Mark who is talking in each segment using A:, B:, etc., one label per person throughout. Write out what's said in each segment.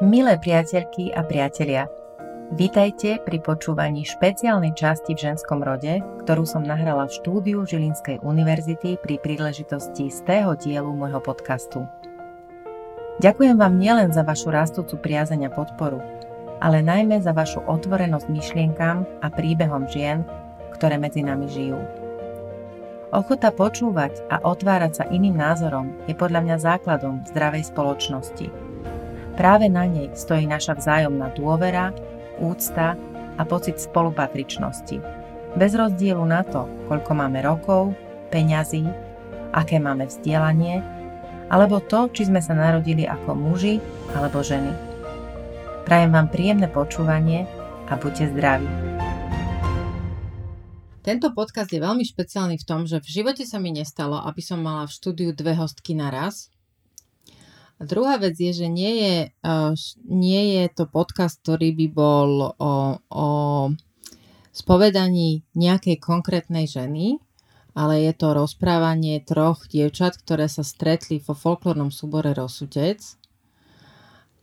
A: Milé priateľky a priatelia, vítajte pri počúvaní špeciálnej časti v ženskom rode, ktorú som nahrala v štúdiu Žilinskej univerzity pri príležitosti z tého dielu môjho podcastu. Ďakujem vám nielen za vašu rastúcu priazeň a podporu, ale najmä za vašu otvorenosť myšlienkam a príbehom žien, ktoré medzi nami žijú. Ochota počúvať a otvárať sa iným názorom je podľa mňa základom zdravej spoločnosti – Práve na nej stojí naša vzájomná dôvera, úcta a pocit spolupatričnosti. Bez rozdielu na to, koľko máme rokov, peňazí, aké máme vzdelanie, alebo to, či sme sa narodili ako muži alebo ženy. Prajem vám príjemné počúvanie a buďte zdraví. Tento podcast je veľmi špeciálny v tom, že v živote sa mi nestalo, aby som mala v štúdiu dve hostky naraz, a druhá vec je, že nie je, uh, nie je to podcast, ktorý by bol o, o spovedaní nejakej konkrétnej ženy, ale je to rozprávanie troch dievčat, ktoré sa stretli vo folklórnom súbore Rosutec.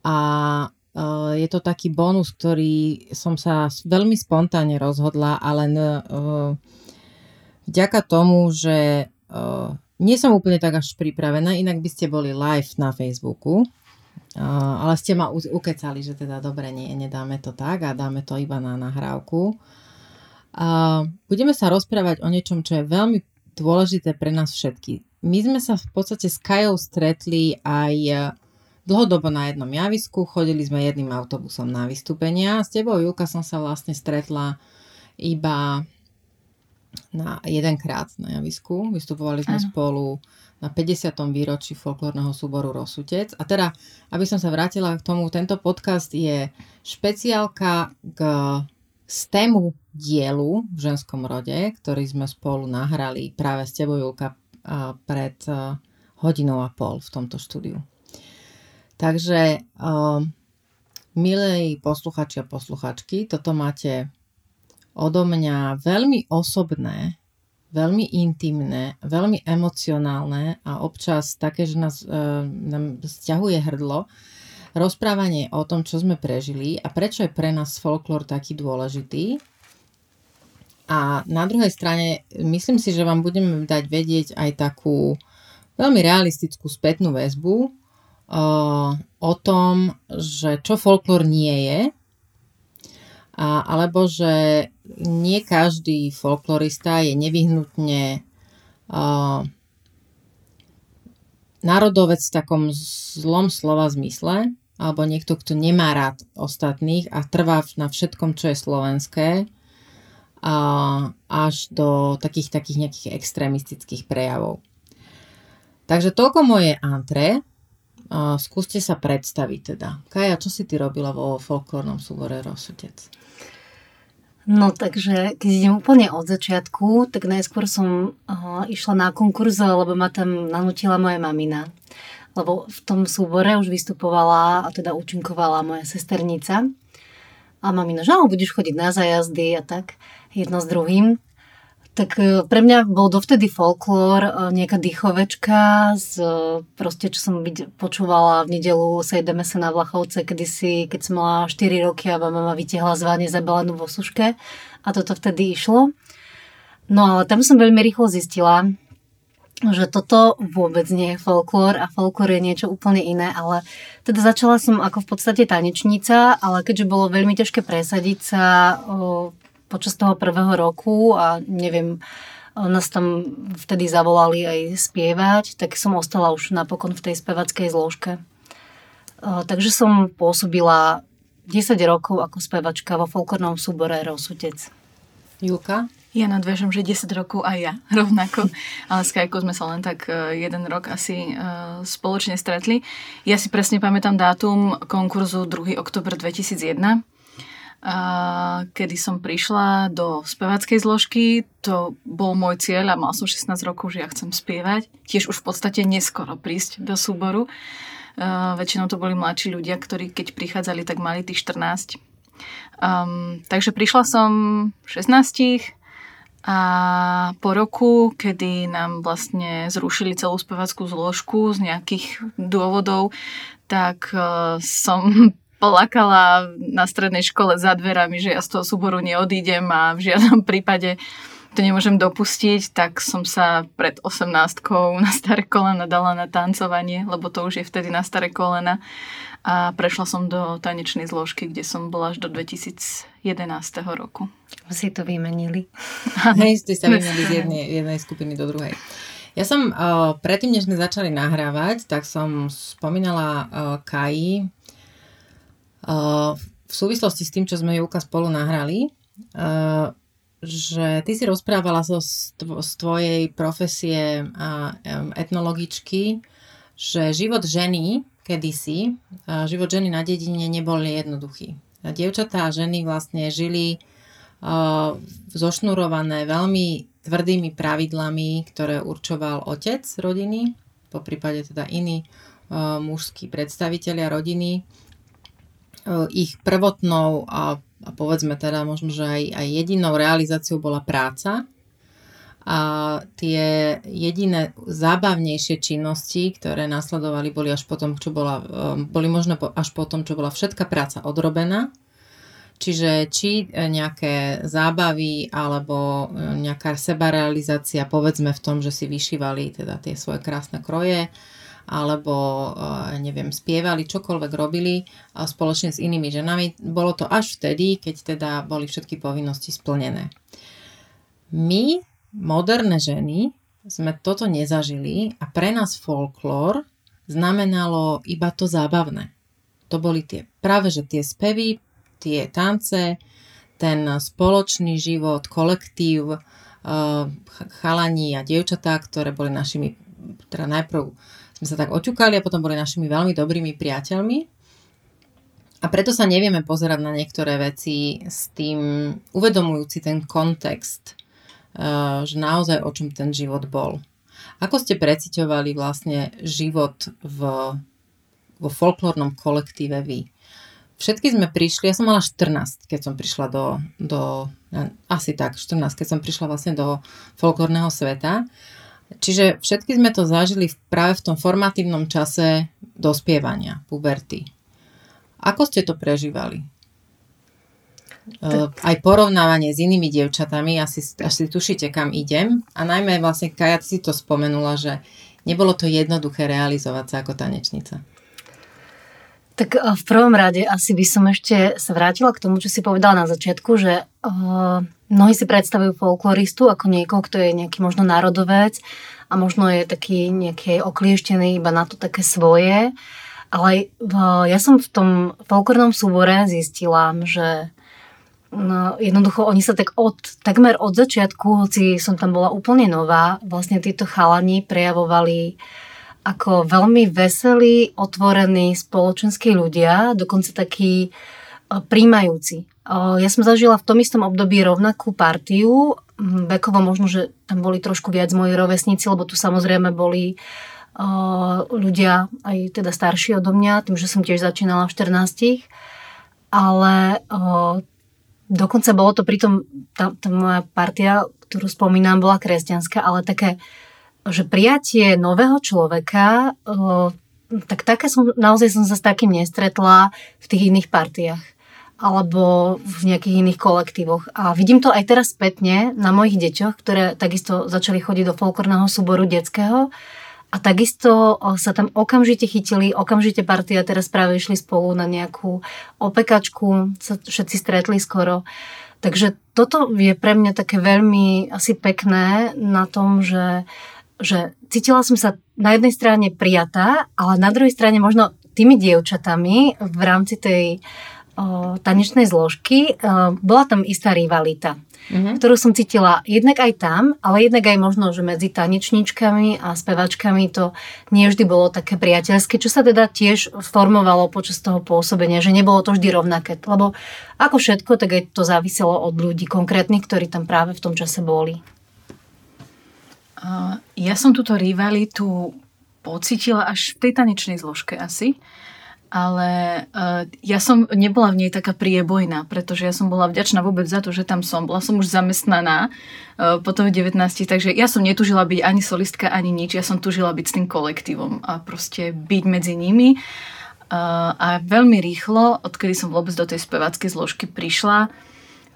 A: A uh, je to taký bonus, ktorý som sa veľmi spontánne rozhodla, ale uh, vďaka tomu, že nie som úplne tak až pripravená, inak by ste boli live na Facebooku, ale ste ma ukecali, že teda dobre, nie, nedáme to tak a dáme to iba na nahrávku. Budeme sa rozprávať o niečom, čo je veľmi dôležité pre nás všetky. My sme sa v podstate s Kajou stretli aj dlhodobo na jednom javisku, chodili sme jedným autobusom na vystúpenia. S tebou, Julka, som sa vlastne stretla iba na jedenkrát na javisku. Vystupovali sme ano. spolu na 50. výročí folklórneho súboru Rosutec. A teda, aby som sa vrátila k tomu, tento podcast je špeciálka k z tému dielu v ženskom rode, ktorý sme spolu nahrali práve s tebou, Julka, pred hodinou a pol v tomto štúdiu. Takže, milí posluchači a posluchačky, toto máte odo mňa veľmi osobné, veľmi intimné, veľmi emocionálne a občas také, že nás e, nám stiahuje hrdlo, rozprávanie o tom, čo sme prežili a prečo je pre nás folklór taký dôležitý. A na druhej strane myslím si, že vám budeme dať vedieť aj takú veľmi realistickú spätnú väzbu e, o tom, že čo folklór nie je, alebo že nie každý folklorista je nevyhnutne národovec v takom zlom slova zmysle, alebo niekto, kto nemá rád ostatných a trvá na všetkom, čo je slovenské, a až do takých, takých nejakých extrémistických prejavov. Takže toľko moje antre. Skúste sa predstaviť teda. Kaja, čo si ty robila vo folklórnom súbore Rosutec?
B: No takže keď idem úplne od začiatku, tak najskôr som uh, išla na konkurs, lebo ma tam nanutila moja mamina. Lebo v tom súbore už vystupovala a teda účinkovala moja sesternica. A mamina, že budeš chodiť na zajazdy a tak, jedno s druhým. Tak e, pre mňa bol dovtedy folklór e, nejaká dýchovečka, z, e, proste čo som počúvala v nedelu Sejdeme sa na Vlachovce, kedysi, keď som mala 4 roky a mama vytiahla z váne zabalenú vo suške a toto vtedy išlo. No ale tam som veľmi rýchlo zistila, že toto vôbec nie je folklór a folklór je niečo úplne iné, ale teda začala som ako v podstate tanečnica, ale keďže bolo veľmi ťažké presadiť sa počas toho prvého roku a neviem, nás tam vtedy zavolali aj spievať, tak som ostala už napokon v tej spevackej zložke. Takže som pôsobila 10 rokov ako spevačka vo folklórnom súbore Rosutec.
A: Julka?
C: Ja nadviažem, že 10 rokov aj ja rovnako, ale s Kajkou sme sa len tak e, jeden rok asi e, spoločne stretli. Ja si presne pamätám dátum konkurzu 2. oktober 2001 kedy som prišla do spevackej zložky. To bol môj cieľ a mal som 16 rokov, že ja chcem spievať. Tiež už v podstate neskoro prísť do súboru. Uh, väčšinou to boli mladší ľudia, ktorí keď prichádzali, tak mali tých 14. Um, takže prišla som 16 a po roku, kedy nám vlastne zrušili celú spevackú zložku z nejakých dôvodov, tak uh, som plakala na strednej škole za dverami, že ja z toho súboru neodídem a v žiadnom prípade to nemôžem dopustiť, tak som sa pred 18 na staré kolena dala na tancovanie, lebo to už je vtedy na staré kolena. A prešla som do tanečnej zložky, kde som bola až do 2011 roku.
B: Si to vymenili.
A: Hej, ste sa vymenili z jednej, jednej skupiny do druhej. Ja som uh, predtým, než sme začali nahrávať, tak som spomínala uh, Kai uh, v súvislosti s tým, čo sme Julka spolu nahrali. Uh, že ty si rozprávala zo, z tvojej profesie etnologičky, že život ženy kedysi, život ženy na dedine nebol jednoduchý. Dievčatá a ženy vlastne žili uh, zošnurované veľmi tvrdými pravidlami, ktoré určoval otec rodiny, po prípade teda iní uh, mužskí predstavitelia rodiny. Uh, ich prvotnou a a povedzme teda možno, že aj, aj jedinou realizáciou bola práca a tie jediné zábavnejšie činnosti, ktoré nasledovali, boli až potom, čo bola, um, boli možno až potom, čo bola všetká práca odrobená. Čiže či nejaké zábavy alebo nejaká sebarealizácia, povedzme v tom, že si vyšívali teda tie svoje krásne kroje, alebo eh, neviem, spievali, čokoľvek robili spoločne s inými ženami. Bolo to až vtedy, keď teda boli všetky povinnosti splnené. My, moderné ženy, sme toto nezažili a pre nás folklór znamenalo iba to zábavné. To boli tie, práve že tie spevy, tie tance, ten spoločný život, kolektív, eh, chalani a dievčatá, ktoré boli našimi, teda najprv sme sa tak oťukali a potom boli našimi veľmi dobrými priateľmi. A preto sa nevieme pozerať na niektoré veci s tým uvedomujúci ten kontext, eh, že naozaj o čom ten život bol. Ako ste preciťovali vlastne život v, vo folklórnom kolektíve vy? Všetky sme prišli, ja som mala 14, keď som prišla do, do asi tak, 14, keď som prišla vlastne do folklórneho sveta. Čiže všetky sme to zažili práve v tom formatívnom čase dospievania, puberty. Ako ste to prežívali? Tak. Aj porovnávanie s inými dievčatami, asi, asi tušíte, kam idem. A najmä vlastne Kaja si to spomenula, že nebolo to jednoduché realizovať sa ako tanečnica.
B: Tak eh, v prvom rade asi by som ešte sa vrátila k tomu, čo si povedala na začiatku, že uh, mnohí si predstavujú folkloristu ako niekoho, kto je nejaký možno národovec a možno je taký nejaký oklieštený iba na to také svoje. Ale ja som v tom folklornom súbore zistila, že No, jednoducho oni sa tak od, takmer od začiatku, hoci som tam bola úplne nová, vlastne títo chalani prejavovali uh, ako veľmi veselí, otvorení, spoločenskí ľudia, dokonca takí e, príjmajúci. E, ja som zažila v tom istom období rovnakú partiu, vekovo možno, že tam boli trošku viac moji rovesníci, lebo tu samozrejme boli e, ľudia aj teda starší odo mňa, tým, že som tiež začínala v 14. Ale dokonca bolo to pritom, tá, tá moja partia, ktorú spomínam, bola kresťanská, ale také že prijatie nového človeka, tak také som, naozaj som sa s takým nestretla v tých iných partiách alebo v nejakých iných kolektívoch. A vidím to aj teraz spätne na mojich deťoch, ktoré takisto začali chodiť do folklórneho súboru detského a takisto sa tam okamžite chytili, okamžite partia teraz práve išli spolu na nejakú opekačku, sa všetci stretli skoro. Takže toto je pre mňa také veľmi asi pekné na tom, že uh, že cítila som sa na jednej strane prijatá, ale na druhej strane možno tými dievčatami v rámci tej o, tanečnej zložky o, bola tam istá rivalita, mm-hmm. ktorú som cítila jednak aj tam, ale jednak aj možno, že medzi tanečníčkami a spevačkami to nie vždy bolo také priateľské, čo sa teda tiež formovalo počas toho pôsobenia, že nebolo to vždy rovnaké, lebo ako všetko, tak aj to záviselo od ľudí konkrétnych, ktorí tam práve v tom čase boli.
C: Ja som túto rivalitu pocitila až v tej tanečnej zložke asi, ale uh, ja som nebola v nej taká priebojná, pretože ja som bola vďačná vôbec za to, že tam som. Bola som už zamestnaná uh, potom v 19, takže ja som netužila byť ani solistka, ani nič, ja som tužila byť s tým kolektívom a proste byť medzi nimi. a veľmi rýchlo, odkedy som vôbec do tej spevackej zložky prišla,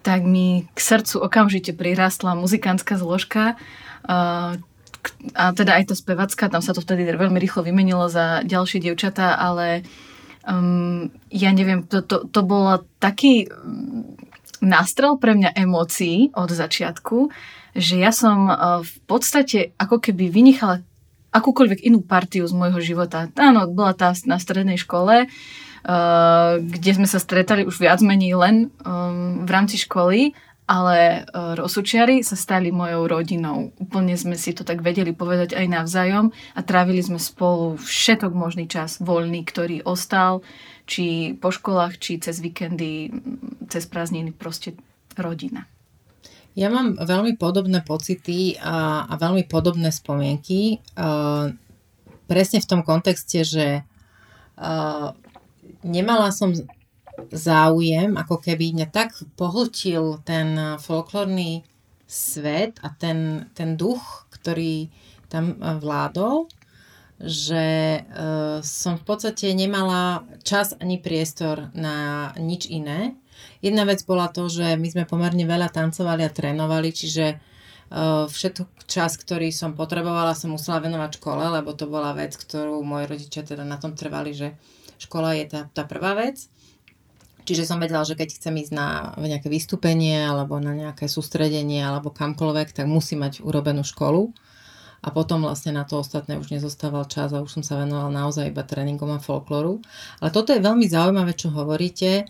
C: tak mi k srdcu okamžite prirastla muzikantská zložka. A teda aj tá spevacká, tam sa to vtedy veľmi rýchlo vymenilo za ďalšie dievčatá, ale um, ja neviem, to, to, to bolo taký mm, nástrel pre mňa emócií od začiatku, že ja som uh, v podstate ako keby vynichala akúkoľvek inú partiu z môjho života. Áno, bola tá na strednej škole, uh, kde sme sa stretali už viac menej len um, v rámci školy, ale uh, Rosučiari sa stali mojou rodinou. Úplne sme si to tak vedeli povedať aj navzájom a trávili sme spolu všetok možný čas voľný, ktorý ostal, či po školách, či cez víkendy, cez prázdniny, proste rodina.
A: Ja mám veľmi podobné pocity a, a veľmi podobné spomienky. Uh, presne v tom kontexte, že uh, nemala som záujem, ako keby mňa tak pohltil ten folklórny svet a ten, ten duch, ktorý tam vládol, že uh, som v podstate nemala čas ani priestor na nič iné. Jedna vec bola to, že my sme pomerne veľa tancovali a trénovali, čiže uh, všetok čas, ktorý som potrebovala, som musela venovať škole, lebo to bola vec, ktorú moji rodičia teda na tom trvali, že škola je tá, tá prvá vec. Čiže som vedela, že keď chcem ísť na nejaké vystúpenie alebo na nejaké sústredenie alebo kamkoľvek, tak musím mať urobenú školu. A potom vlastne na to ostatné už nezostával čas a už som sa venovala naozaj iba tréningom a folklóru. Ale toto je veľmi zaujímavé, čo hovoríte,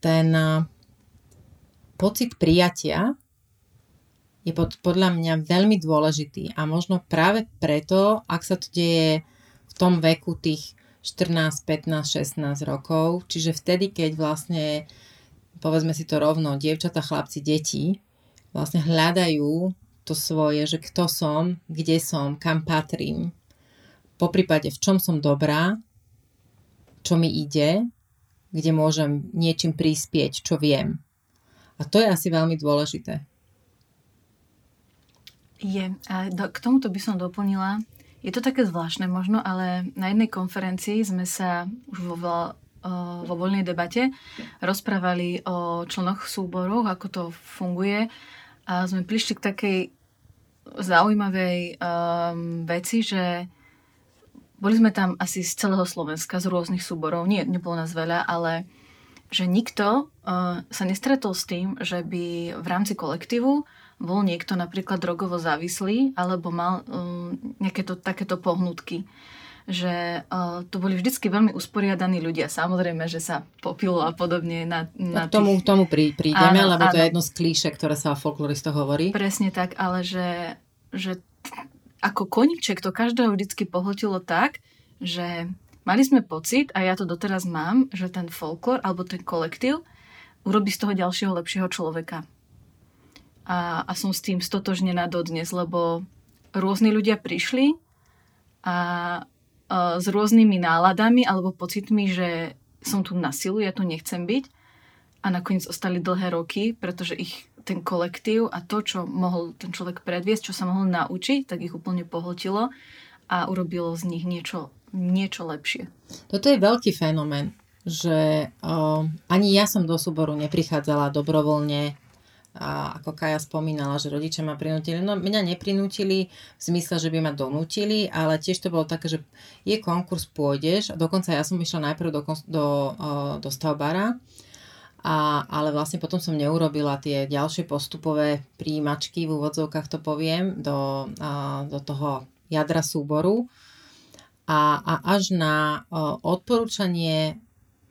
A: ten pocit prijatia je pod, podľa mňa veľmi dôležitý a možno práve preto, ak sa to deje v tom veku tých 14, 15, 16 rokov, čiže vtedy, keď vlastne, povedzme si to rovno, dievčata, chlapci, deti vlastne hľadajú to svoje, že kto som, kde som, kam patrím, po prípade v čom som dobrá, čo mi ide kde môžem niečím prispieť, čo viem. A to je asi veľmi dôležité.
C: Je. A k tomuto by som doplnila, je to také zvláštne možno, ale na jednej konferencii sme sa už vo, vo voľnej debate rozprávali o členoch súborov, ako to funguje. A sme prišli k takej zaujímavej um, veci, že boli sme tam asi z celého Slovenska, z rôznych súborov, nie, nebolo nás veľa, ale že nikto uh, sa nestretol s tým, že by v rámci kolektívu bol niekto napríklad drogovo závislý alebo mal uh, nejaké to, takéto pohnutky. Že uh, to boli vždycky veľmi usporiadaní ľudia. Samozrejme, že sa popilo a podobne na, na
A: k tomu, tých... tomu prí, prídeme, áno, lebo áno. to je jedno z klíše, ktoré sa o folkloristoch hovorí.
C: Presne tak, ale že, že ako koniček to každého vždycky pohltilo tak, že mali sme pocit, a ja to doteraz mám, že ten folklór alebo ten kolektív urobí z toho ďalšieho lepšieho človeka. A, a som s tým stotožnená dodnes, lebo rôzni ľudia prišli a, a s rôznymi náladami alebo pocitmi, že som tu na silu, ja tu nechcem byť a nakoniec ostali dlhé roky, pretože ich ten kolektív a to, čo mohol ten človek predviesť, čo sa mohol naučiť, tak ich úplne pohltilo a urobilo z nich niečo, niečo lepšie.
A: Toto je veľký fenomén, že uh, ani ja som do súboru neprichádzala dobrovoľne a ako Kaja spomínala, že rodičia ma prinútili. No mňa neprinútili v zmysle, že by ma donútili, ale tiež to bolo také, že je konkurs, pôjdeš. A dokonca ja som išla najprv do, do, do stavbara a, ale vlastne potom som neurobila tie ďalšie postupové príjimačky, v úvodzovkách to poviem, do, a, do toho jadra súboru. A, a až na o, odporúčanie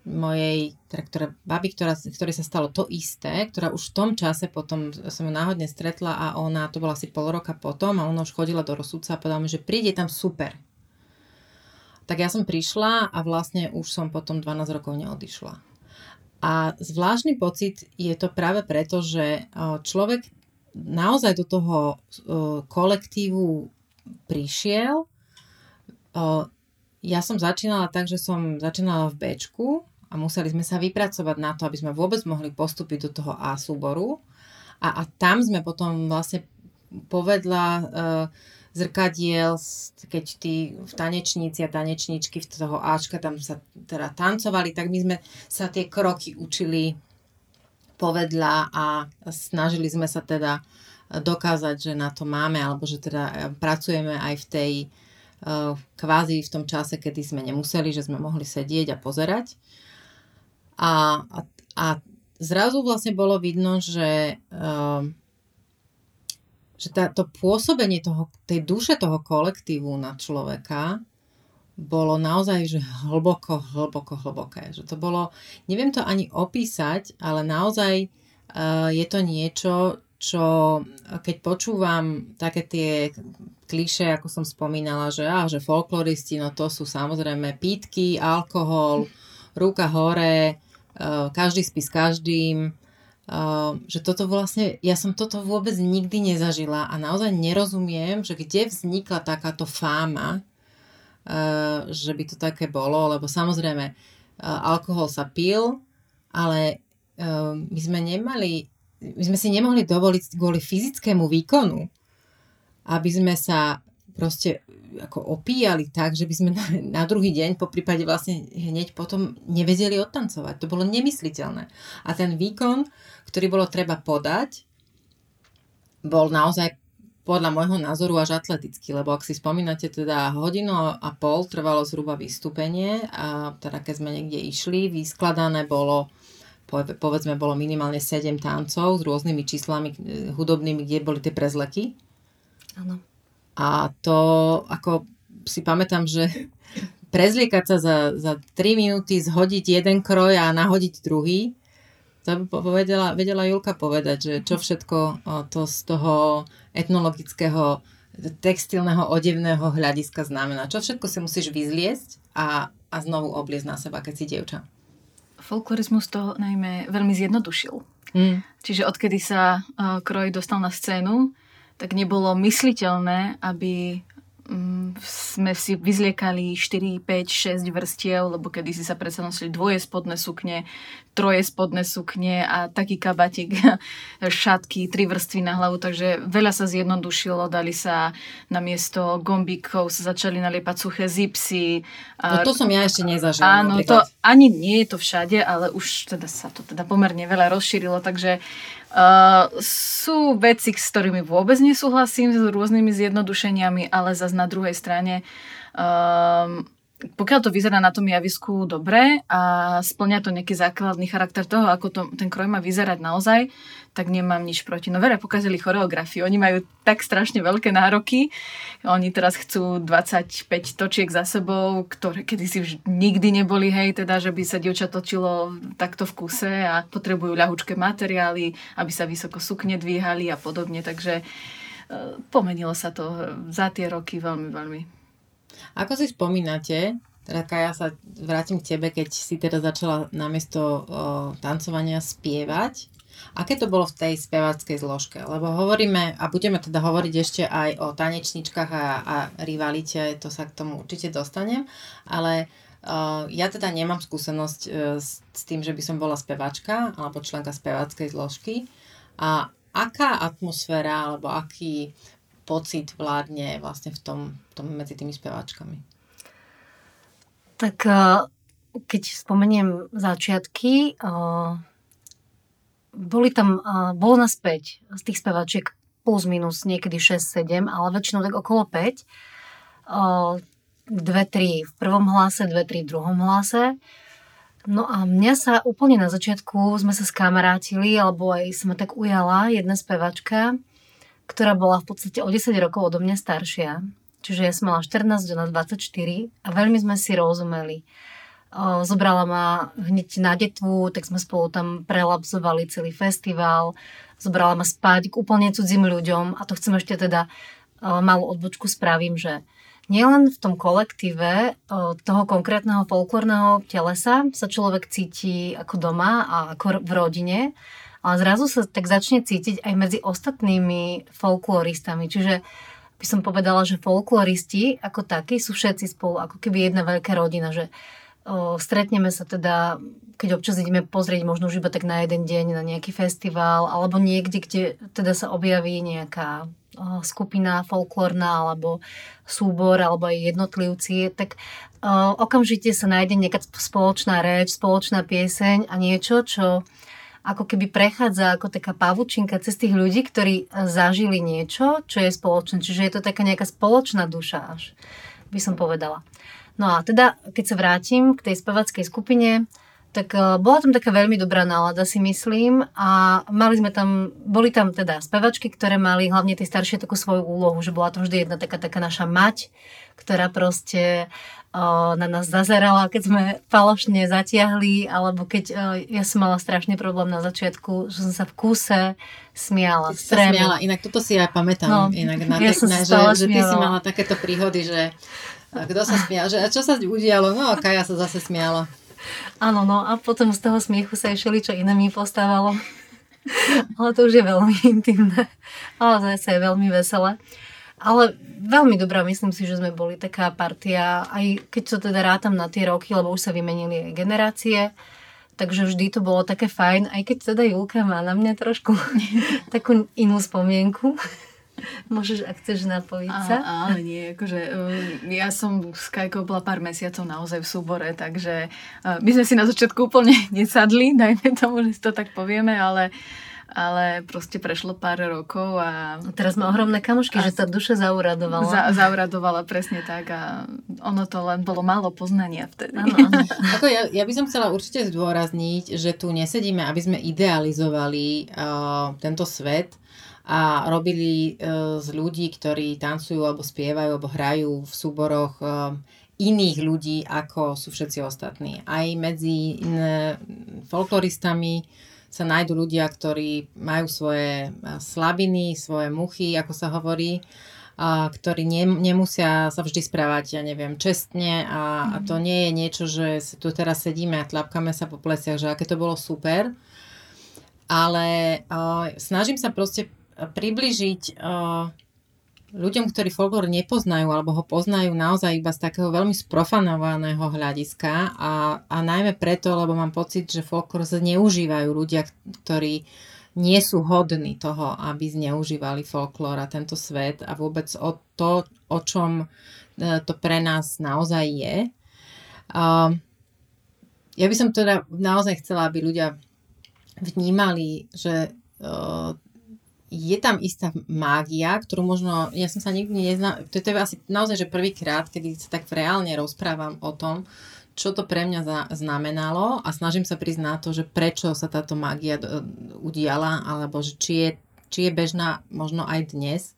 A: mojej, teda, ktorá, baby, ktorá, ktoré sa stalo to isté, ktorá už v tom čase potom som ju náhodne stretla a ona, to bola asi pol roka potom a ona už chodila do rozsudca a povedala mi, že príde tam super. Tak ja som prišla a vlastne už som potom 12 rokov neodišla. A zvláštny pocit je to práve preto, že človek naozaj do toho kolektívu prišiel. Ja som začínala tak, že som začínala v Bčku a museli sme sa vypracovať na to, aby sme vôbec mohli postúpiť do toho A súboru. A, a tam sme potom vlastne povedla zrkadiel, keď tí tanečníci a tanečníčky v toho Ačka tam sa teda tancovali, tak my sme sa tie kroky učili povedla a snažili sme sa teda dokázať, že na to máme, alebo že teda pracujeme aj v tej kvázi v tom čase, kedy sme nemuseli, že sme mohli sedieť a pozerať. A, a, a zrazu vlastne bolo vidno, že uh, že tá, to pôsobenie toho, tej duše toho kolektívu na človeka bolo naozaj že hlboko, hlboko, hlboké. Že to bolo, neviem to ani opísať, ale naozaj uh, je to niečo, čo keď počúvam také tie kliše, ako som spomínala, že, á, že folkloristi, no to sú samozrejme pítky, alkohol, ruka hore, každý spí s každým, Uh, že toto vlastne, ja som toto vôbec nikdy nezažila a naozaj nerozumiem, že kde vznikla takáto fáma, uh, že by to také bolo, lebo samozrejme alkohol sa pil, ale my sme nemali, my sme si nemohli dovoliť kvôli fyzickému výkonu, aby sme sa proste ako opíjali tak, že by sme na, na druhý deň, po prípade vlastne hneď potom nevedeli odtancovať. To bolo nemysliteľné. A ten výkon, ktorý bolo treba podať, bol naozaj podľa môjho názoru až atletický, lebo ak si spomínate, teda hodinu a pol trvalo zhruba vystúpenie a teda keď sme niekde išli, vyskladané bolo povedzme bolo minimálne 7 tancov s rôznymi číslami eh, hudobnými, kde boli tie prezleky.
B: Áno.
A: A to ako si pamätám, že prezliekať sa za, za 3 minúty, zhodiť jeden kroj a nahodiť druhý, to by povedala, vedela Julka povedať, že čo všetko to z toho etnologického textilného odevného hľadiska znamená. Čo všetko si musíš vyzliesť a, a znovu obliezť na seba, keď si dievča.
C: Folklorizmus to najmä veľmi zjednodušil. Mm. Čiže odkedy sa uh, kroj dostal na scénu, tak nebolo mysliteľné, aby mm, sme si vyzliekali 4, 5, 6 vrstiev, lebo kedy si sa predsa nosili dvoje spodné sukne, troje spodné sukne a taký kabatik, šatky, tri vrstvy na hlavu, takže veľa sa zjednodušilo, dali sa na miesto gombíkov, sa začali naliepať suché zipsy.
A: No to som ja ešte nezažila.
C: Áno, to ani nie je to všade, ale už teda sa to teda pomerne veľa rozšírilo, takže Uh, sú veci, s ktorými vôbec nesúhlasím, s rôznymi zjednodušeniami, ale zase na druhej strane uh, pokiaľ to vyzerá na tom javisku dobre a splňa to nejaký základný charakter toho, ako to, ten kroj má vyzerať naozaj, tak nemám nič proti. No veľa pokazili choreografiu. Oni majú tak strašne veľké nároky. Oni teraz chcú 25 točiek za sebou, ktoré kedysi už nikdy neboli, hej, teda, že by sa dievča točilo takto v kuse a potrebujú ľahučké materiály, aby sa vysoko sukne dvíhali a podobne. Takže e, pomenilo sa to za tie roky veľmi, veľmi.
A: Ako si spomínate, teda Kaja sa vrátim k tebe, keď si teda začala namiesto o, tancovania spievať. Aké to bolo v tej speváckej zložke? Lebo hovoríme, a budeme teda hovoriť ešte aj o tanečničkách a, a rivalite, to sa k tomu určite dostanem, ale ja teda nemám skúsenosť uh, s, s tým, že by som bola spevačka alebo členka speváckej zložky. A aká atmosféra alebo aký pocit vládne vlastne v tom, tom medzi tými speváčkami?
B: Tak eh, keď spomeniem začiatky, eh, boli tam, eh, bolo nás 5 z tých speváčiek plus minus niekedy 6-7, ale väčšinou tak okolo 5. Dve, tri v prvom hlase, dve, tri v druhom hlase. No a mňa sa úplne na začiatku sme sa skamarátili, alebo aj sa ma tak ujala jedna spevačka, ktorá bola v podstate o 10 rokov odo mňa staršia. Čiže ja som mala 14, ona 24 a veľmi sme si rozumeli. Zobrala ma hneď na detvu, tak sme spolu tam prelapsovali celý festival. Zobrala ma spať k úplne cudzím ľuďom a to chcem ešte teda malú odbočku spravím, že nielen v tom kolektíve toho konkrétneho folklórneho telesa sa človek cíti ako doma a ako v rodine, ale zrazu sa tak začne cítiť aj medzi ostatnými folkloristami. Čiže by som povedala, že folkloristi ako takí sú všetci spolu, ako keby jedna veľká rodina, že o, stretneme sa teda, keď občas ideme pozrieť možno už iba tak na jeden deň na nejaký festival, alebo niekde, kde teda sa objaví nejaká skupina folklórna alebo súbor alebo aj jednotlivci, tak okamžite sa nájde nejaká spoločná reč, spoločná pieseň a niečo, čo ako keby prechádza ako taká pavučinka cez tých ľudí, ktorí zažili niečo, čo je spoločné. Čiže je to taká nejaká spoločná duša až, by som povedala. No a teda, keď sa vrátim k tej spevackej skupine, tak uh, bola tam taká veľmi dobrá nálada, si myslím. A mali sme tam, boli tam teda spevačky, ktoré mali hlavne tie staršie takú svoju úlohu, že bola tam vždy jedna taká, taká naša mať, ktorá proste na nás zazerala, keď sme falošne zatiahli, alebo keď ja som mala strašný problém na začiatku, že som sa v kúse smiala.
A: Ty sa smiala, inak toto si aj pamätám. No, inak na, ja na, že, že ty si mala takéto príhody, že kto sa smial, že a čo sa udialo? No, Kaja sa zase smiala.
B: Áno, no a potom z toho smiechu sa išli, čo iné mi postávalo. Ale to už je veľmi intimné. Ale zase je veľmi veselé. Ale veľmi dobrá, myslím si, že sme boli taká partia, aj keď to teda rátam na tie roky, lebo už sa vymenili aj generácie, takže vždy to bolo také fajn, aj keď teda Julka má na mňa trošku takú inú spomienku. Môžeš, ak chceš napojiť sa.
C: Áno, nie, akože um, ja som s Kajkou bola pár mesiacov naozaj v súbore, takže uh, my sme si na začiatku úplne nesadli, dajme tomu, že si to tak povieme, ale uh, ale proste prešlo pár rokov a...
B: a teraz má ohromné kamošky, že sa duša zauradovala.
C: Za, zauradovala, presne tak a ono to len bolo málo poznania vtedy. Ano,
A: ano. Ako ja, ja by som chcela určite zdôrazniť, že tu nesedíme, aby sme idealizovali uh, tento svet a robili uh, z ľudí, ktorí tancujú alebo spievajú alebo hrajú v súboroch uh, iných ľudí, ako sú všetci ostatní. Aj medzi uh, folkloristami sa nájdú ľudia, ktorí majú svoje slabiny, svoje muchy, ako sa hovorí, a ktorí ne, nemusia sa vždy správať, ja neviem, čestne a, a to mhm. nie je niečo, že tu teraz sedíme a tlapkame sa po pleciach, že aké to bolo super, ale uh, snažím sa proste približiť uh, ľuďom, ktorí folklór nepoznajú alebo ho poznajú naozaj iba z takého veľmi sprofanovaného hľadiska a, a najmä preto, lebo mám pocit, že folklór zneužívajú ľudia, ktorí nie sú hodní toho, aby zneužívali folklór a tento svet a vôbec o to, o čom e, to pre nás naozaj je. Ja by som teda naozaj chcela, aby ľudia vnímali, že e, je tam istá mágia, ktorú možno, ja som sa nikdy neznal, to je asi naozaj, že prvýkrát, kedy sa tak reálne rozprávam o tom, čo to pre mňa znamenalo a snažím sa prísť na to, že prečo sa táto mágia udiala, alebo že či je, či je bežná možno aj dnes.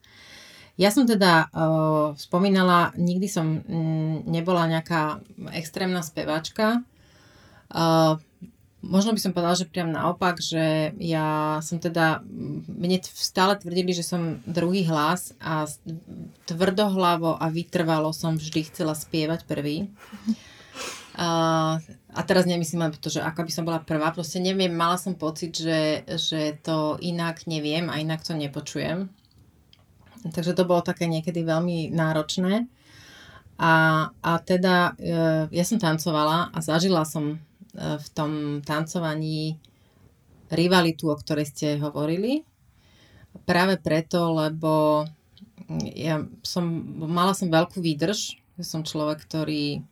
A: Ja som teda uh, spomínala, nikdy som mm, nebola nejaká extrémna spevačka. Uh, Možno by som povedala, že priam naopak, že ja som teda, mne stále tvrdili, že som druhý hlas a tvrdohlavo a vytrvalo som vždy chcela spievať prvý. A, a teraz nemyslím len to, že ako by som bola prvá, proste neviem, mala som pocit, že, že to inak neviem a inak to nepočujem. Takže to bolo také niekedy veľmi náročné. A, a teda e, ja som tancovala a zažila som v tom tancovaní rivalitu, o ktorej ste hovorili. Práve preto, lebo ja som, mala som veľkú výdrž. Ja som človek, ktorý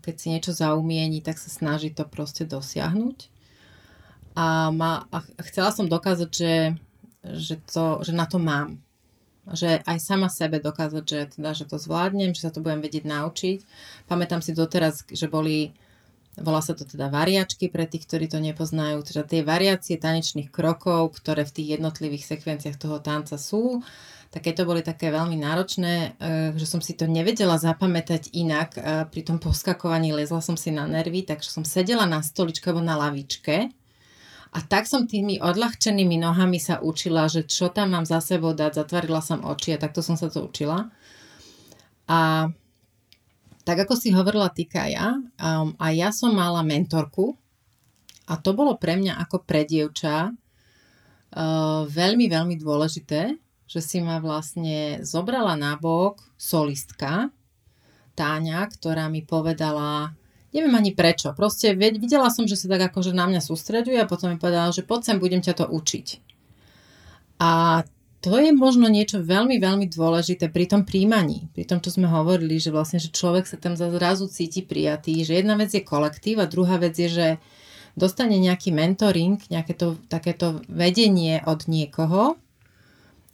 A: keď si niečo zaumieni, tak sa snaží to proste dosiahnuť. A, ma, a chcela som dokázať, že, že, to, že na to mám. Že aj sama sebe dokázať, že, teda, že to zvládnem, že sa to budem vedieť naučiť. Pamätám si doteraz, že boli Volá sa to teda variačky pre tých, ktorí to nepoznajú, teda tie variácie tanečných krokov, ktoré v tých jednotlivých sekvenciách toho tanca sú. Také to boli také veľmi náročné, eh, že som si to nevedela zapamätať inak. Eh, pri tom poskakovaní lezla som si na nervy, takže som sedela na stoličke alebo na lavičke a tak som tými odľahčenými nohami sa učila, že čo tam mám za sebou dať, zatvorila som oči a takto som sa to učila. A tak ako si hovorila ty, Kaja, um, a ja som mala mentorku a to bolo pre mňa ako pre dievča uh, veľmi, veľmi dôležité, že si ma vlastne zobrala na bok solistka Táňa, ktorá mi povedala, neviem ani prečo, proste videla som, že sa tak akože na mňa sústreďuje a potom mi povedala, že poď sem, budem ťa to učiť. A to je možno niečo veľmi, veľmi dôležité pri tom príjmaní. Pri tom, čo sme hovorili, že vlastne, že človek sa tam zrazu cíti prijatý, že jedna vec je kolektív a druhá vec je, že dostane nejaký mentoring, nejaké to, takéto vedenie od niekoho,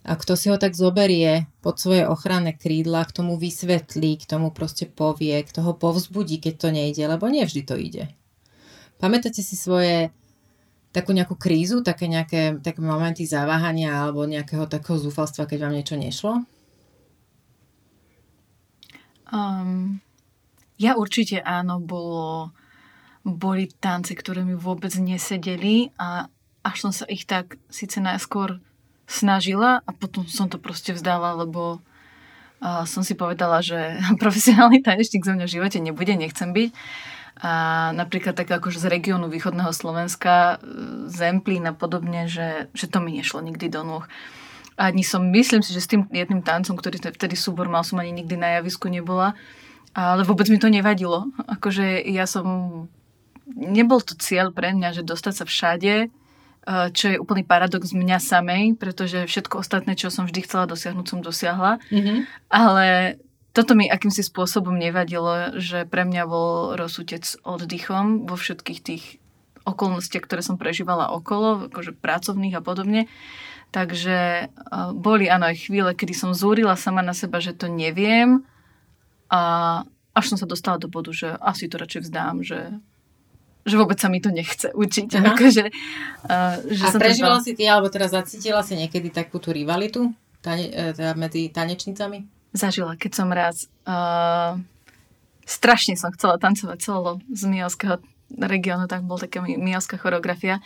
A: a kto si ho tak zoberie pod svoje ochranné krídla, k tomu vysvetlí, k tomu proste povie, kto ho povzbudí, keď to nejde, lebo nie vždy to ide. Pamätáte si svoje takú nejakú krízu, také nejaké také momenty zaváhania alebo nejakého takého zúfalstva, keď vám niečo nešlo?
C: Um, ja určite áno, bolo, boli tance, ktoré mi vôbec nesedeli a až som sa ich tak síce najskôr snažila a potom som to proste vzdala, lebo uh, som si povedala, že profesionálny tanečník zo mňa v živote nebude, nechcem byť. A napríklad tak akože z regiónu východného Slovenska, e, Zemplín a podobne, že, že to mi nešlo nikdy do nôh. Ani som, myslím si, že s tým jedným tancom, ktorý vtedy súbor mal, som ani nikdy na javisku nebola. Ale vôbec mi to nevadilo. Akože ja som... Nebol to cieľ pre mňa, že dostať sa všade, Eh, čo je úplný paradox mňa samej, pretože všetko ostatné, čo som vždy chcela dosiahnuť, som dosiahla. Mm-hmm. Ale toto mi akýmsi spôsobom nevadilo, že pre mňa bol rozsutec oddychom vo všetkých tých okolnostiach, ktoré som prežívala okolo, akože pracovných a podobne. Takže boli áno aj chvíle, kedy som zúrila sama na seba, že to neviem a až som sa dostala do bodu, že asi to radšej vzdám, že že vôbec sa mi to nechce učiť. Akože,
A: uh, že a prežívala to... si ty, alebo teda zacítila si niekedy takú tú rivalitu tane, e, teda medzi tanečnicami?
C: Zažila, keď som raz uh, strašne som chcela tancovať solo z Mijovského regiónu, tak bol taká Mijovská choreografia.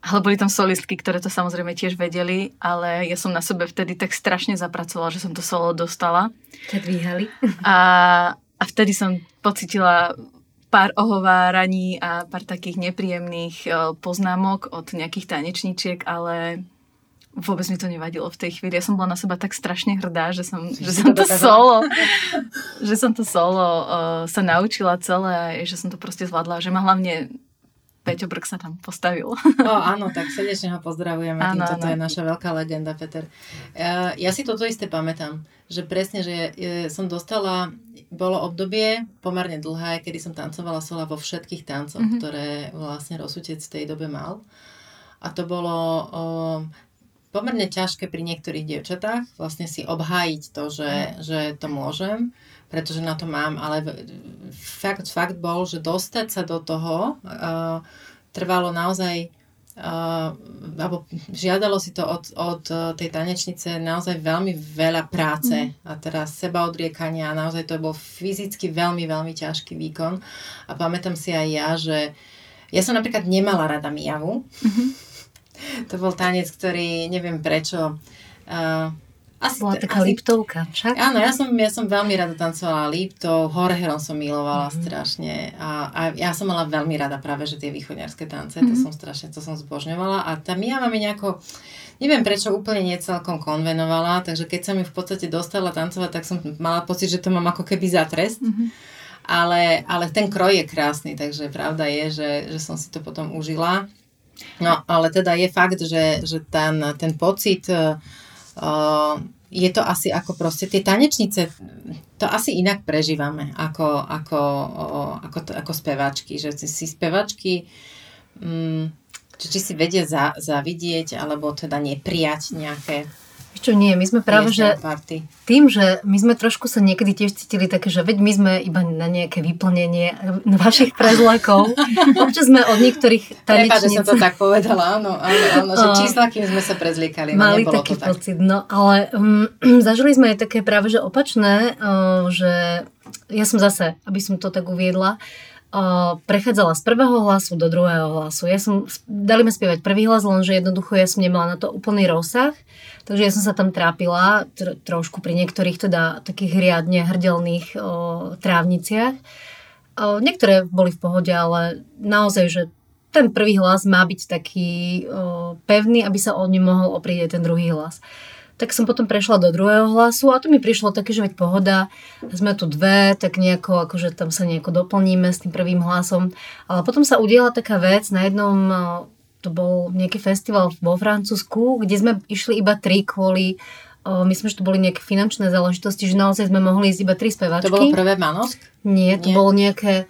C: Ale boli tam solistky, ktoré to samozrejme tiež vedeli, ale ja som na sebe vtedy tak strašne zapracovala, že som to solo dostala.
B: Tak dvíhali.
C: A, a vtedy som pocitila pár ohováraní a pár takých nepríjemných e, poznámok od nejakých tanečníčiek, ale vôbec mi to nevadilo v tej chvíli. Ja som bola na seba tak strašne hrdá, že som, že som to solo, že som to solo uh, sa naučila celé a že som to proste zvládla. Že ma hlavne Peťo Brk sa tam postavil.
A: O, áno, tak srdečne ho pozdravujeme. Áno, Týmto, áno. To je naša veľká legenda, Peter. Ja, ja si toto isté pamätám, že presne, že som dostala bolo obdobie pomerne dlhé, kedy som tancovala sola vo všetkých tancoch, mm-hmm. ktoré vlastne Rosutec v tej dobe mal. A to bolo o, pomerne ťažké pri niektorých dievčatách vlastne si obhájiť to, že, mm. že to môžem, pretože na to mám, ale fakt, fakt bol, že dostať sa do toho uh, trvalo naozaj uh, alebo žiadalo si to od, od uh, tej tanečnice naozaj veľmi veľa práce mm. a teraz seba odriekania a naozaj to bol fyzicky veľmi, veľmi ťažký výkon a pamätám si aj ja, že ja som napríklad nemala rada Miavu. Mm-hmm. To bol tanec, ktorý neviem prečo uh,
B: asi, Bola taká asi, Liptovka, však?
A: Áno, ja som, ja som veľmi rada tancovala Liptov, Horheron som milovala mm-hmm. strašne a, a ja som mala veľmi rada práve, že tie východňarské tance, mm-hmm. to mhm. som strašne, to som zbožňovala a tá Mia ma mi nejako, neviem prečo, úplne necelkom konvenovala, takže keď som ju v podstate dostala tancovať, tak som mala pocit, že to mám ako keby za trest. Mm-hmm. Ale, ale ten kroj je krásny, takže pravda je, že, že som si to potom užila. No, ale teda je fakt, že, že ten, ten pocit uh, je to asi ako proste tie tanečnice, to asi inak prežívame ako, ako, ako, ako speváčky, že si speváčky um, či si vedia za, zavidieť alebo teda neprijať nejaké
B: čo nie, my sme práve, že party. tým, že my sme trošku sa niekedy tiež cítili také, že veď my sme iba na nejaké vyplnenie vašich prezlakov. Občas sme od niektorých tanečníc...
A: Prepač, že som to tak povedala, áno, áno, áno že čísla, kým sme sa prezliekali,
B: no Mali taký to tak. pocit, no ale um, zažili sme aj také práve, že opačné, uh, že ja som zase, aby som to tak uviedla, uh, prechádzala z prvého hlasu do druhého hlasu. Ja som, dali ma spievať prvý hlas, lenže jednoducho ja som nemala na to úplný rozsah. Takže ja som sa tam trápila tr- trošku pri niektorých teda takých riadne hrdelných o, trávniciach. O, niektoré boli v pohode, ale naozaj, že ten prvý hlas má byť taký o, pevný, aby sa od ním mohol oprieť aj ten druhý hlas. Tak som potom prešla do druhého hlasu a to mi prišlo také, že veď pohoda, sme tu dve, tak nejako, akože tam sa nejako doplníme s tým prvým hlasom. Ale potom sa udiela taká vec na jednom to bol nejaký festival vo Francúzsku, kde sme išli iba tri kvôli O, myslím, že to boli nejaké finančné záležitosti, že naozaj sme mohli ísť iba tri spevačky.
A: To bolo prvé Manosk?
B: Nie, to Nie. bolo nejaké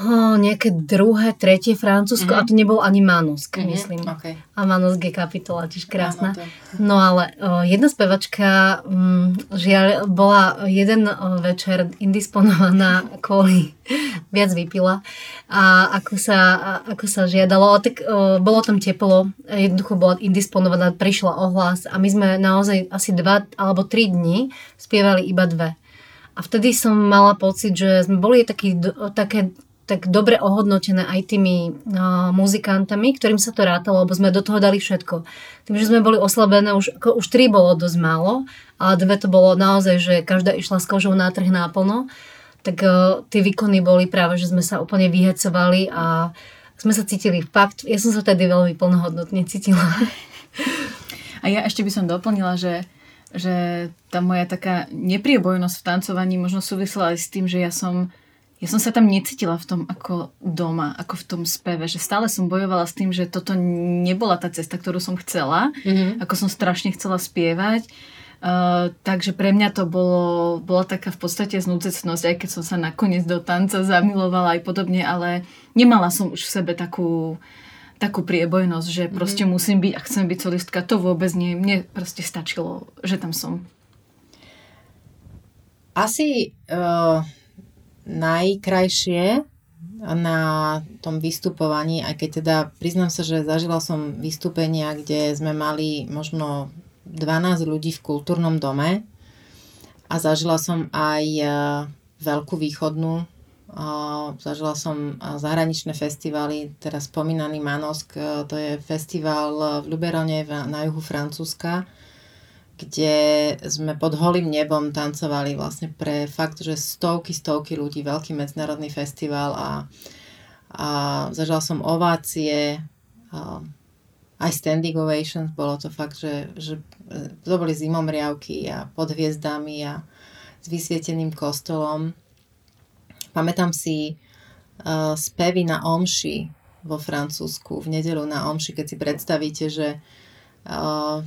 B: oh, nejaké druhé, tretie Francúzsko mm-hmm. a to nebol ani Manusk, mm-hmm. myslím.
A: Okay.
B: A Manusk je kapitola, tiež krásna. No ale uh, jedna spevačka um, žiaľ bola jeden uh, večer indisponovaná kvôli viac vypila a ako sa, a, ako sa žiadalo, tak uh, bolo tam teplo, jednoducho bola indisponovaná, prišla ohlas a my sme naozaj asi dva alebo tri dni spievali iba dve. A vtedy som mala pocit, že sme boli taký, také tak dobre ohodnotené aj tými uh, muzikantami, ktorým sa to rátalo, lebo sme do toho dali všetko. Tým, že sme boli oslabené, už, ako, už tri bolo dosť málo, ale dve to bolo naozaj, že každá išla s kožou na trh náplno, tak uh, tie výkony boli práve, že sme sa úplne vyhecovali a sme sa cítili fakt, ja som sa tedy veľmi plnohodnotne cítila.
C: A ja ešte by som doplnila, že že tá moja taká nepriebojnosť v tancovaní možno súvisela aj s tým, že ja som ja som sa tam necítila v tom ako doma, ako v tom speve, že stále som bojovala s tým, že toto nebola tá cesta, ktorú som chcela, mm-hmm. ako som strašne chcela spievať. Uh, takže pre mňa to bolo, bola taká v podstate znúcecnosť, aj keď som sa nakoniec do tanca zamilovala aj podobne, ale nemala som už v sebe takú, takú priebojnosť, že mhm. proste mm-hmm. musím byť a chcem byť solistka, to vôbec nie. Mne proste stačilo, že tam som.
A: Asi uh, najkrajšie na tom vystupovaní, aj keď teda priznám sa, že zažila som vystúpenia, kde sme mali možno 12 ľudí v kultúrnom dome a zažila som aj e, veľkú východnú, zažila som zahraničné festivaly, teraz spomínaný Manosk, e, to je festival v Luberone na juhu Francúzska, kde sme pod holým nebom tancovali vlastne pre fakt, že stovky, stovky ľudí, veľký medzinárodný festival a, a zažila som ovácie, a, aj standing ovations, bolo to fakt, že, že to boli zimomriavky a pod hviezdami a s vysvieteným kostolom. Pamätám si uh, spevy na Omši vo Francúzsku, v nedelu na Omši, keď si predstavíte, že uh,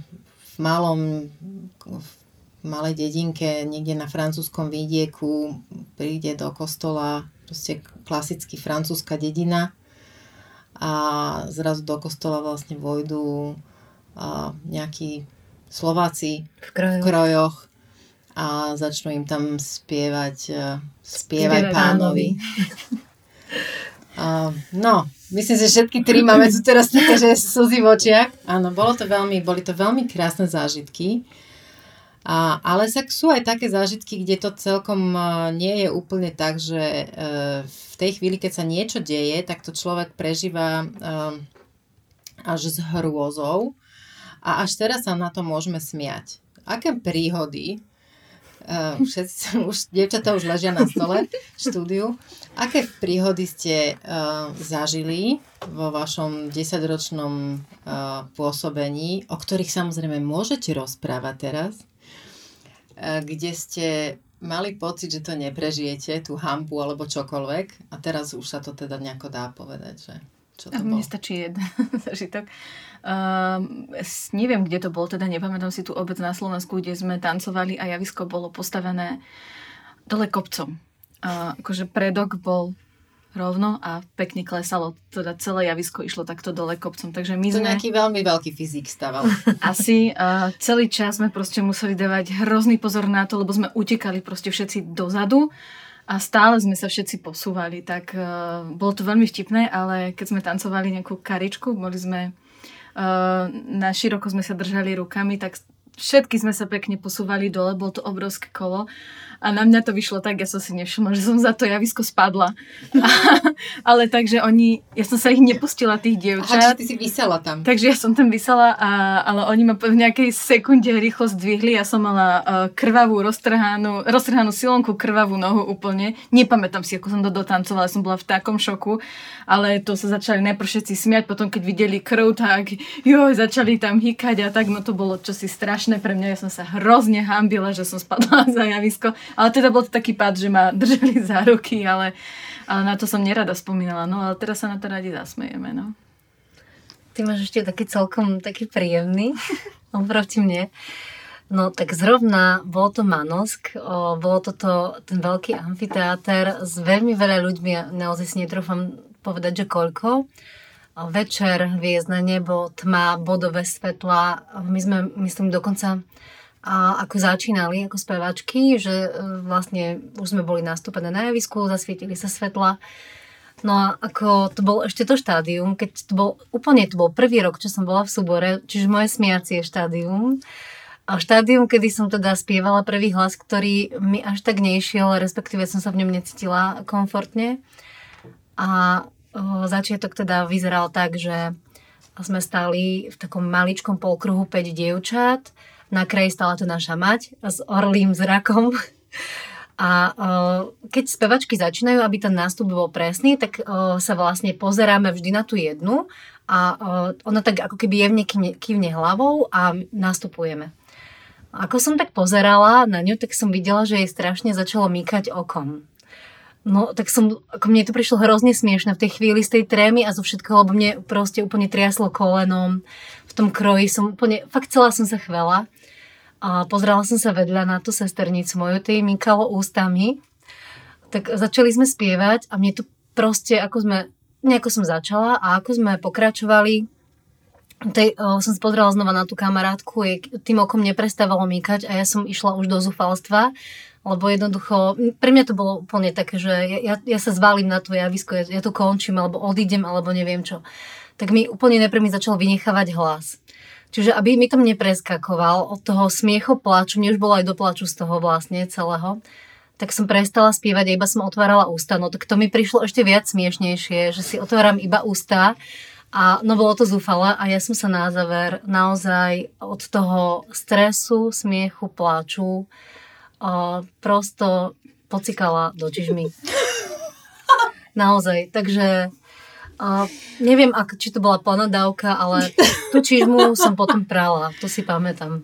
A: malom, v malej dedinke, niekde na francúzskom vidieku, príde do kostola proste klasicky francúzska dedina a zrazu do kostola vlastne vojdu a nejakí Slováci
B: v krojoch.
A: v krojoch a začnú im tam spievať Spievaj pánovi. uh, no, Myslím, že všetky tri máme tu teraz také, že slzy v očiach. Áno, bolo to veľmi, boli to veľmi krásne zážitky. A, ale sú aj také zážitky, kde to celkom uh, nie je úplne tak, že uh, v tej chvíli, keď sa niečo deje, tak to človek prežíva uh, až s hrôzou a až teraz sa na to môžeme smiať. Aké príhody Uh, všetci, už, dievčatá už ležia na stole v štúdiu. Aké príhody ste uh, zažili vo vašom desaťročnom uh, pôsobení, o ktorých samozrejme môžete rozprávať teraz, uh, kde ste mali pocit, že to neprežijete, tú hambu alebo čokoľvek a teraz už sa to teda nejako dá povedať, že čo to
C: Mne stačí jeden zažitok. Uh, neviem, kde to bolo, teda nepamätám si tú obec na Slovensku, kde sme tancovali a javisko bolo postavené dole kopcom. Uh, akože predok bol rovno a pekne klesalo. Teda celé javisko išlo takto dole kopcom. Takže my
A: to
C: sme...
A: nejaký veľmi veľký fyzik staval.
C: Asi. Uh, celý čas sme proste museli dávať hrozný pozor na to, lebo sme utekali proste všetci dozadu a stále sme sa všetci posúvali, tak uh, bolo to veľmi vtipné, ale keď sme tancovali nejakú karičku, boli sme uh, na široko sme sa držali rukami, tak všetky sme sa pekne posúvali dole, bolo to obrovské kolo a na mňa to vyšlo tak, ja som si nevšimla, že som za to javisko spadla. ale takže oni, ja som sa ich nepustila, tých dievčat.
A: Aha, ty si vysela tam.
C: Takže ja som tam vysela, a, ale oni ma v nejakej sekunde rýchlo zdvihli. Ja som mala uh, krvavú, roztrhanú, roztrhanú silonku, krvavú nohu úplne. Nepamätám si, ako som to dotancovala, som bola v takom šoku, ale to sa začali najprv všetci smiať, potom keď videli krv, tak joj, začali tam hýkať a tak, no to bolo čosi strašné pre mňa. Ja som sa hrozne hambila, že som spadla za javisko. Ale teda bol to taký pád, že ma držali za ruky, ale, ale na to som nerada spomínala. No ale teraz sa na to radi zasmejeme, no.
B: ty máš ešte taký celkom taký príjemný oproti mne. No tak zrovna bol to Manosk, o, bolo toto ten veľký amfiteáter s veľmi veľa ľuďmi, naozaj si netrúfam povedať, že koľko. O, večer, hviezdne nebo, tma, bodové svetla. My sme, myslím, dokonca a ako začínali ako spevačky, že e, vlastne už sme boli nastúpené na javisku, zasvietili sa svetla. No a ako to bol ešte to štádium, keď to bol úplne, to bol prvý rok, čo som bola v súbore, čiže moje smiacie štádium. A štádium, kedy som teda spievala prvý hlas, ktorý mi až tak nešiel, respektíve som sa v ňom necítila komfortne. A o, začiatok teda vyzeral tak, že sme stali v takom maličkom polkruhu 5 dievčat, na kraji stala to naša mať s orlým zrakom. A uh, keď spevačky začínajú, aby ten nástup bol presný, tak uh, sa vlastne pozeráme vždy na tú jednu a uh, ona tak ako keby jevne kývne, hlavou a nastupujeme. Ako som tak pozerala na ňu, tak som videla, že jej strašne začalo mýkať okom. No, tak som, ako mne to prišlo hrozne smiešne v tej chvíli z tej trémy a zo všetkého, lebo mne proste úplne triaslo kolenom. Tom kroji som úplne, fakt celá som sa chvela. A pozrela som sa vedľa na tú sesternicu moju, tej mykalo ústami. Tak začali sme spievať a mne to proste, ako sme, nejako som začala a ako sme pokračovali, tej, o, som pozrela znova na tú kamarátku, jej tým okom neprestávalo mýkať a ja som išla už do zúfalstva, lebo jednoducho, pre mňa to bolo úplne také, že ja, ja sa zvalím na to javisko, ja, ja to končím, alebo odídem, alebo neviem čo. Tak mi úplne najprv mi začal vynechávať hlas. Čiže aby mi tam nepreskakoval od toho smiecho plaču, mne už bolo aj do plaču z toho vlastne celého, tak som prestala spievať a iba som otvárala ústa. No tak to mi prišlo ešte viac smiešnejšie, že si otváram iba ústa a no bolo to zúfale a ja som sa na záver naozaj od toho stresu, smiechu, plaču a prosto pocikala do čižmy. Naozaj, takže a neviem, ak, či to bola plná dávka, ale tú čižmu som potom prala, to si pamätám.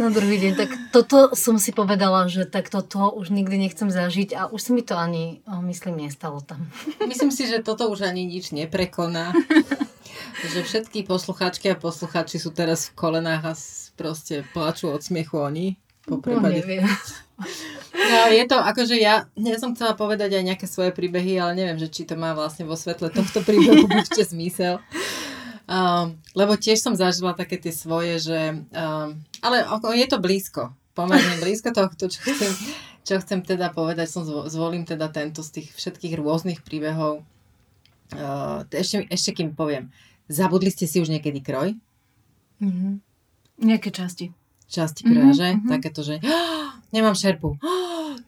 B: Na druhý deň, tak toto som si povedala, že tak toto už nikdy nechcem zažiť a už sa mi to ani, myslím, nestalo tam.
A: Myslím si, že toto už ani nič neprekoná. že všetky poslucháčky a poslucháči sú teraz v kolenách a proste plačú od smiechu oni. Po no, neviem. No, je to akože ja, ja som chcela povedať aj nejaké svoje príbehy, ale neviem, že či to má vlastne vo svetle tohto príbehu ešte zmysel. Um, lebo tiež som zažila také tie svoje, že... Um, ale je to blízko, pomerne blízko tohto, čo chcem, čo chcem teda povedať, som zvolím teda tento z tých všetkých rôznych príbehov. Uh, ešte, ešte kým poviem, zabudli ste si už niekedy kroj?
C: Mm-hmm. Nejaké časti.
A: Časti kroja, mm-hmm, že? Mm-hmm. Takéto, že nemám šerpu,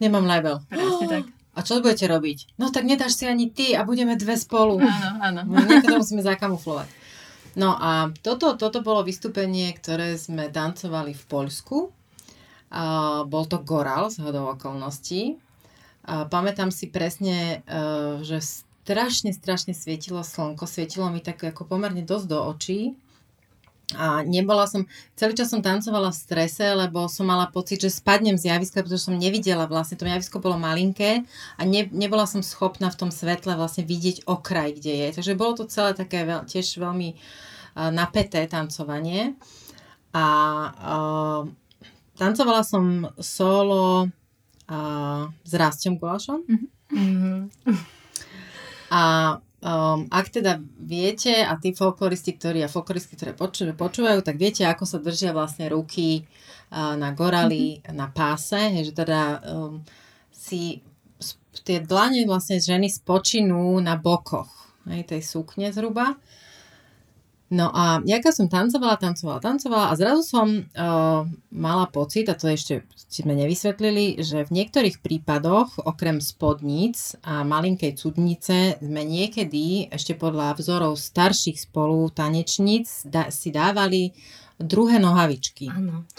A: nemám label.
C: Presne tak.
A: A čo budete robiť? No tak nedáš si ani ty a budeme dve spolu.
C: Áno, áno.
A: No, niekedy musíme zakamuflovať. No a toto, toto bolo vystúpenie, ktoré sme tancovali v Poľsku. A bol to Goral z hodou okolností. A pamätám si presne, e, že strašne, strašne svietilo slnko. Svietilo mi tak ako pomerne dosť do očí. A nebola som, celý čas som tancovala v strese, lebo som mala pocit, že spadnem z javiska, pretože som nevidela vlastne, to javisko bolo malinké a ne, nebola som schopná v tom svetle vlastne vidieť okraj, kde je. Takže bolo to celé také veľ, tiež veľmi uh, napäté tancovanie. A uh, tancovala som solo uh, s Rastom Gulašom. Mm-hmm. A Um, ak teda viete, a tí folkloristi, ktorí a folkloristi, ktoré počúvajú, počúvajú, tak viete, ako sa držia vlastne ruky uh, na gorali, mm-hmm. na páse, že teda um, si tie dlane vlastne ženy spočinú na bokoch hej, tej sukne zhruba No a jaká som tancovala, tancovala, tancovala a zrazu som uh, mala pocit, a to ešte sme nevysvetlili, že v niektorých prípadoch, okrem spodníc a malinkej cudnice, sme niekedy ešte podľa vzorov starších spolu tanečníc da, si dávali druhé nohavičky.
B: Áno.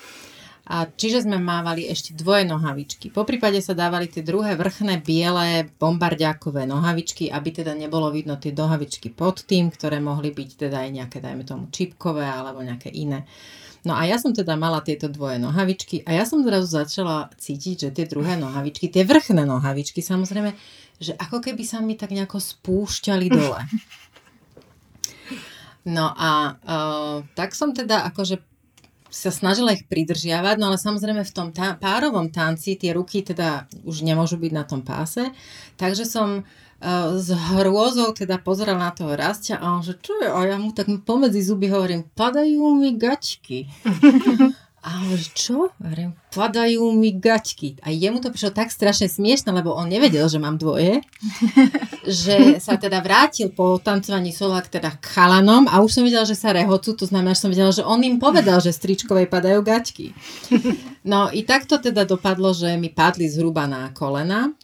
A: A čiže sme mávali ešte dvoje nohavičky. Po prípade sa dávali tie druhé vrchné biele bombardiákové nohavičky, aby teda nebolo vidno tie nohavičky pod tým, ktoré mohli byť teda aj nejaké, dajme tomu, čipkové alebo nejaké iné. No a ja som teda mala tieto dvoje nohavičky a ja som zrazu začala cítiť, že tie druhé nohavičky, tie vrchné nohavičky samozrejme, že ako keby sa mi tak nejako spúšťali dole. No a uh, tak som teda akože sa snažila ich pridržiavať, no ale samozrejme v tom tá, párovom tanci tie ruky teda už nemôžu byť na tom páse, takže som uh, s hrôzou teda pozerala na toho rastia a on že čo je, a ja mu tak pomedzi zuby hovorím, padajú mi gačky. A čo? Hovorím, padajú mi gačky. A jemu to prišlo tak strašne smiešne, lebo on nevedel, že mám dvoje, že sa teda vrátil po tancovaní solák teda k chalanom a už som videla, že sa rehocú, to znamená, že som videla, že on im povedal, že stričkovej padajú gačky. No i takto teda dopadlo, že mi padli zhruba na kolena.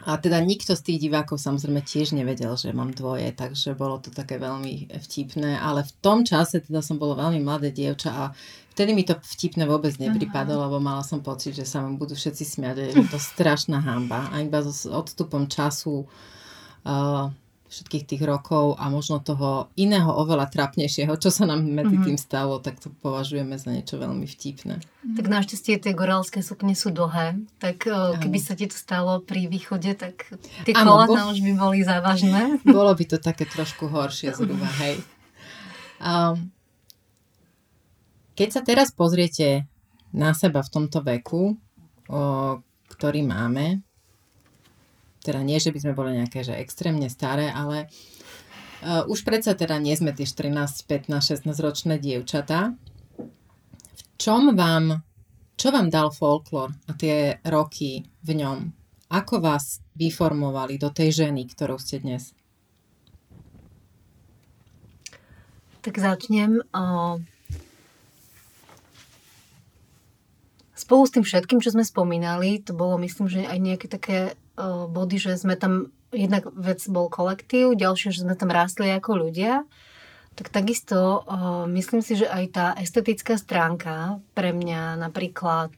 A: A teda nikto z tých divákov samozrejme tiež nevedel, že mám dvoje, takže bolo to také veľmi vtipné, ale v tom čase teda som bolo veľmi mladé dievča a vtedy mi to vtipné vôbec nepripadalo, lebo mala som pocit, že sa mi budú všetci smiať, je to strašná hamba a iba s odstupom času uh, všetkých tých rokov a možno toho iného oveľa trapnejšieho, čo sa nám medzi mm-hmm. tým stalo, tak to považujeme za niečo veľmi vtipné.
B: Tak našťastie tie gorálske sukne sú dlhé, tak ano. keby sa ti to stalo pri východe, tak tie kolena bo... už by boli závažné.
A: Bolo by to také trošku horšie zhruba, hej. Um, keď sa teraz pozriete na seba v tomto veku, o, ktorý máme, teda nie, že by sme boli nejaké že extrémne staré, ale uh, už predsa teda nie sme tie 14, 15, 16 ročné dievčatá. V čom vám, čo vám dal folklór a tie roky v ňom? Ako vás vyformovali do tej ženy, ktorou ste dnes?
B: Tak začnem. Uh, spolu s tým všetkým, čo sme spomínali, to bolo myslím, že aj nejaké také body, že sme tam, jednak vec bol kolektív, ďalšie, že sme tam rástli ako ľudia, tak takisto myslím si, že aj tá estetická stránka pre mňa napríklad,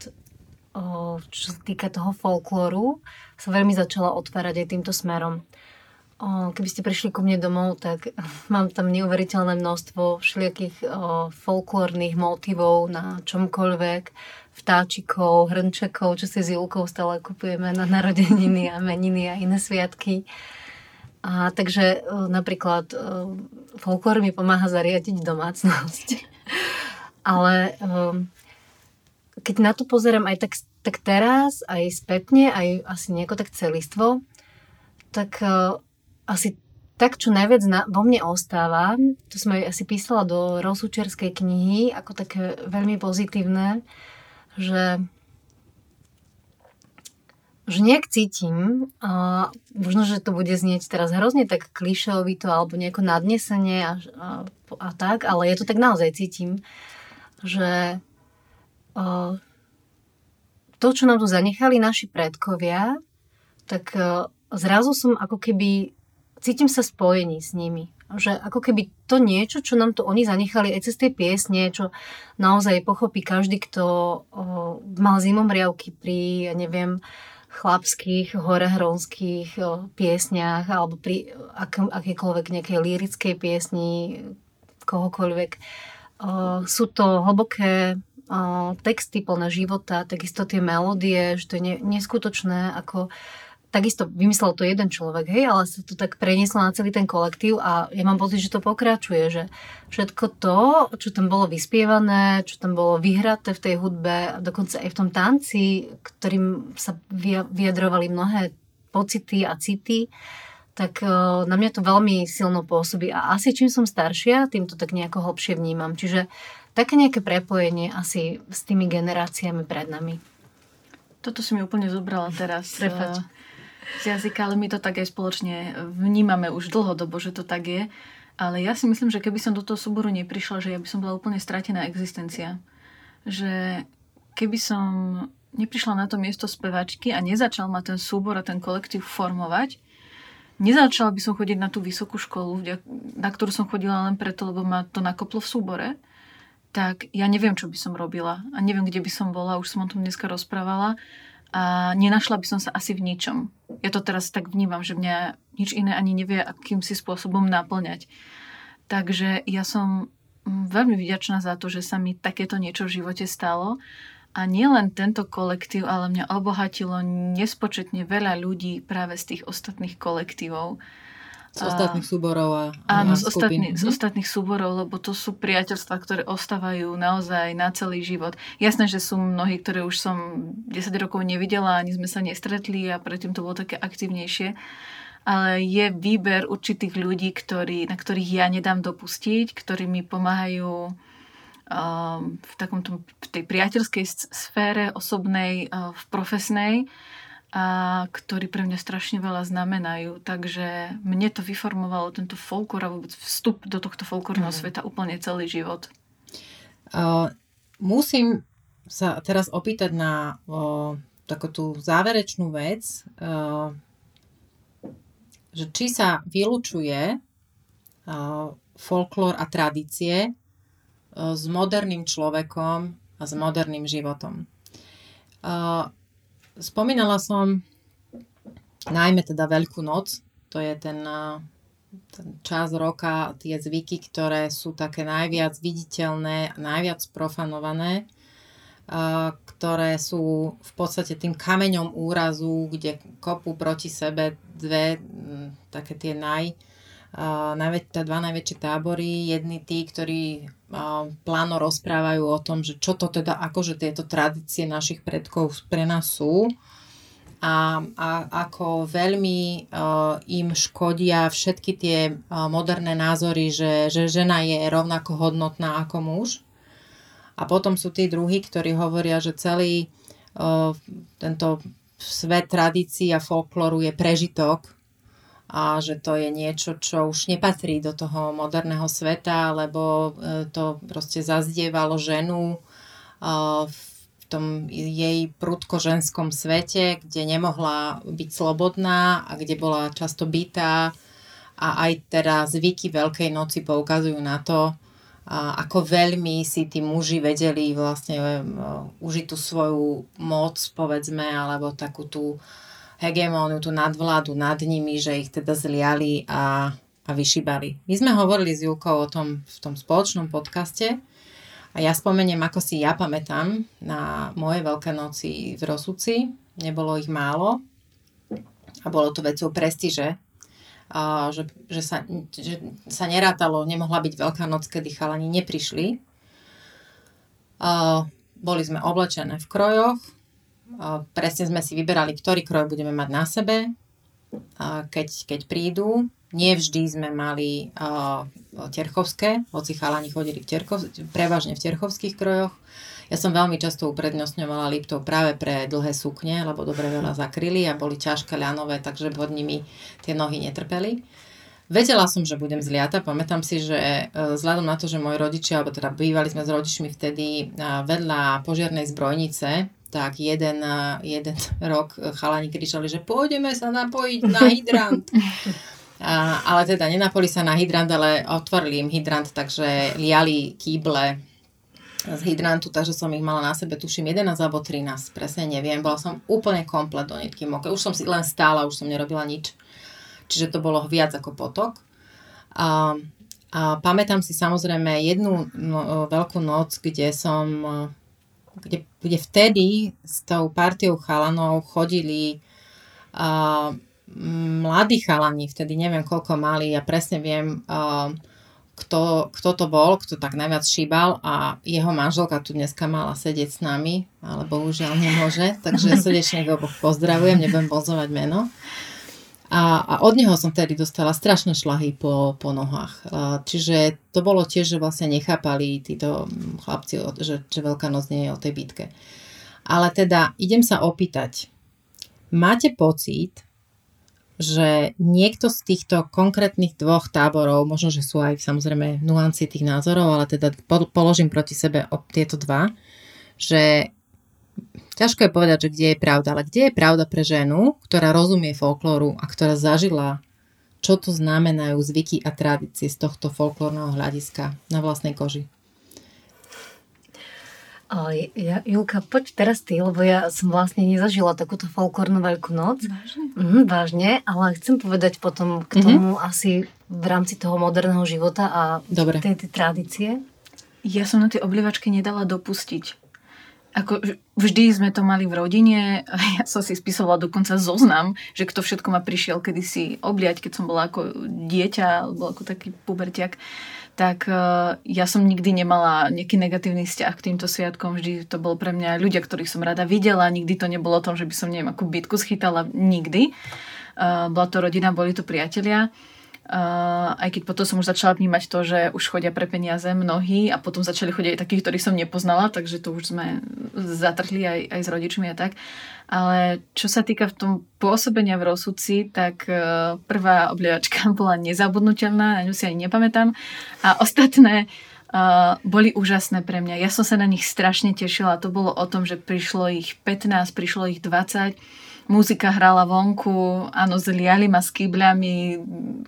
B: uh, čo sa týka toho folklóru, sa veľmi začala otvárať aj týmto smerom. Keby ste prišli ku mne domov, tak mám tam neuveriteľné množstvo všelijakých folklórnych motivov na čomkoľvek vtáčikov, hrnčekov, čo si s Julkou stále kupujeme na narodeniny a meniny a iné sviatky. A takže e, napríklad e, folklór mi pomáha zariadiť domácnosť. Ale e, keď na to pozerám aj tak, tak teraz, aj spätne, aj asi nejako tak celistvo, tak asi tak, čo najviac na, vo mne ostáva, to aj asi písala do rozúčerskej knihy, ako také veľmi pozitívne, že že nejak cítim, a možno, že to bude znieť teraz hrozne tak klišovito alebo nejako nadnesenie a, a, a tak, ale je to tak naozaj cítim, že a, to, čo nám tu zanechali naši predkovia, tak a, zrazu som ako keby, cítim sa spojení s nimi že ako keby to niečo, čo nám to oni zanechali aj cez tie piesne, čo naozaj pochopí každý, kto o, mal zimomriavky pri, ja neviem, chlapských, horehronských piesniach alebo pri ak, akékoľvek nejakej lírickej piesni kohokoľvek. O, sú to hlboké o, texty plné života, takisto tie melódie, že to je ne, neskutočné, ako takisto vymyslel to jeden človek, hej, ale sa to tak prenieslo na celý ten kolektív a ja mám pocit, že to pokračuje, že všetko to, čo tam bolo vyspievané, čo tam bolo vyhraté v tej hudbe, dokonca aj v tom tanci, ktorým sa vyjadrovali mnohé pocity a city, tak e, na mňa to veľmi silno pôsobí a asi čím som staršia, tým to tak nejako hlbšie vnímam. Čiže také nejaké prepojenie asi s tými generáciami pred nami.
C: Toto si mi úplne zobrala teraz. Prepač z jazyka, ale my to tak aj spoločne vnímame už dlhodobo, že to tak je. Ale ja si myslím, že keby som do toho súboru neprišla, že ja by som bola úplne stratená existencia. Že keby som neprišla na to miesto spevačky a nezačal ma ten súbor a ten kolektív formovať, nezačala by som chodiť na tú vysokú školu, na ktorú som chodila len preto, lebo ma to nakoplo v súbore, tak ja neviem, čo by som robila a neviem, kde by som bola, už som o tom dneska rozprávala a nenašla by som sa asi v ničom. Ja to teraz tak vnímam, že mňa nič iné ani nevie akýmsi spôsobom naplňať. Takže ja som mm, veľmi vďačná za to, že sa mi takéto niečo v živote stalo. A nielen tento kolektív, ale mňa obohatilo nespočetne veľa ľudí práve z tých ostatných kolektívov.
A: Z ostatných súborov a,
C: Áno, z, ostatní, z ostatných súborov, lebo to sú priateľstva, ktoré ostávajú naozaj na celý život. Jasné, že sú mnohí, ktoré už som 10 rokov nevidela, ani sme sa nestretli a predtým to bolo také aktívnejšie. Ale je výber určitých ľudí, ktorý, na ktorých ja nedám dopustiť, ktorí mi pomáhajú um, v, takomto, v tej priateľskej sfére, osobnej, uh, v profesnej a ktorí pre mňa strašne veľa znamenajú. Takže mne to vyformovalo tento folklor a vôbec vstup do tohto folklorného mm. sveta úplne celý život.
A: Uh, musím sa teraz opýtať na uh, takú tú záverečnú vec, uh, že či sa vylučuje uh, folklór a tradície uh, s moderným človekom a s moderným životom. Uh, spomínala som najmä teda Veľkú noc, to je ten, ten čas roka, tie zvyky, ktoré sú také najviac viditeľné, najviac profanované, ktoré sú v podstate tým kameňom úrazu, kde kopú proti sebe dve také tie naj, najväč- dva najväčšie tábory. Jedni tí, ktorí pláno rozprávajú o tom, že čo to teda, akože tieto tradície našich predkov pre nás sú a, a ako veľmi uh, im škodia všetky tie uh, moderné názory, že, že žena je rovnako hodnotná ako muž. A potom sú tí druhí, ktorí hovoria, že celý uh, tento svet tradícií a folklóru je prežitok a že to je niečo, čo už nepatrí do toho moderného sveta, lebo e, to proste zazdievalo ženu e, v tom jej prudko ženskom svete, kde nemohla byť slobodná a kde bola často bytá. A aj teda zvyky Veľkej noci poukazujú na to, ako veľmi si tí muži vedeli vlastne e, užiť tú svoju moc, povedzme, alebo takú tú hegemóniu, tú nadvládu nad nimi, že ich teda zliali a, a vyšibali. My sme hovorili s Julkou o tom v tom spoločnom podcaste a ja spomeniem, ako si ja pamätám na moje Veľké noci v Rosuci. Nebolo ich málo a bolo to vecou prestíže, a že, že, sa, že sa nerátalo, nemohla byť Veľká noc, kedy chalani neprišli. A boli sme oblečené v krojoch, presne sme si vyberali, ktorý kroj budeme mať na sebe, keď, keď prídu. Nie vždy sme mali uh, terchovské, hoci chalani chodili v terchov, prevažne v terchovských krojoch. Ja som veľmi často uprednostňovala Liptov práve pre dlhé sukne, lebo dobre veľa zakryli a boli ťažké ľanové, takže pod nimi tie nohy netrpeli. Vedela som, že budem zliata. Pamätám si, že vzhľadom na to, že moji rodičia, alebo teda bývali sme s rodičmi vtedy vedľa požiarnej zbrojnice, tak jeden, jeden rok chalani kričali, že pôjdeme sa napojiť na hydrant. A, ale teda nenapoli sa na hydrant, ale otvorili im hydrant, takže liali kýble z hydrantu, takže som ich mala na sebe, tuším 11 alebo 13, presne neviem. Bola som úplne komplet do nitky mokré. Už som si len stála, už som nerobila nič. Čiže to bolo viac ako potok. A, a pamätám si samozrejme jednu no, veľkú noc, kde som kde, kde vtedy s tou partiou chalanov chodili uh, mladí chalani, vtedy neviem koľko mali, ja presne viem, uh, kto, kto to bol, kto tak najviac šíbal a jeho manželka tu dneska mala sedieť s nami, ale bohužiaľ nemôže, takže srdečne ho pozdravujem, nebudem pozovať meno. A, a od neho som tedy dostala strašné šlahy po, po nohách. Čiže to bolo tiež, že vlastne nechápali títo chlapci, že, že Veľká noc nie je o tej bitke. Ale teda idem sa opýtať, máte pocit, že niekto z týchto konkrétnych dvoch táborov, možno, že sú aj samozrejme nuancie tých názorov, ale teda položím proti sebe tieto dva, že ťažko je povedať, že kde je pravda, ale kde je pravda pre ženu, ktorá rozumie folklóru a ktorá zažila, čo to znamenajú zvyky a tradície z tohto folklórneho hľadiska na vlastnej koži?
B: Ja, Julka, poď teraz ty, lebo ja som vlastne nezažila takúto folklórnu veľkú noc. Vážne? Mhm, vážne, ale chcem povedať potom k mhm. tomu asi v rámci toho moderného života a
A: Dobre.
B: tej, tej tradície.
C: Ja som na tie oblievačky nedala dopustiť ako vždy sme to mali v rodine. Ja som si spisovala dokonca zoznam, že kto všetko ma prišiel kedysi obliať, keď som bola ako dieťa, alebo ako taký pubertiak tak uh, ja som nikdy nemala nejaký negatívny vzťah k týmto sviatkom. Vždy to bol pre mňa ľudia, ktorých som rada videla. Nikdy to nebolo o tom, že by som, neviem, akú bitku schytala. Nikdy. Uh, bola to rodina, boli to priatelia. Aj keď potom som už začala vnímať to, že už chodia pre peniaze mnohí a potom začali chodiť aj takých, ktorých som nepoznala, takže to už sme zatrhli aj, aj s rodičmi a tak. Ale čo sa týka v tom pôsobenia v rozsudci, tak uh, prvá oblievačka bola nezabudnutelná, na ňu si ani nepamätám. A ostatné uh, boli úžasné pre mňa. Ja som sa na nich strašne tešila. To bolo o tom, že prišlo ich 15, prišlo ich 20 muzika hrala vonku, áno, zliali ma s kýbľami,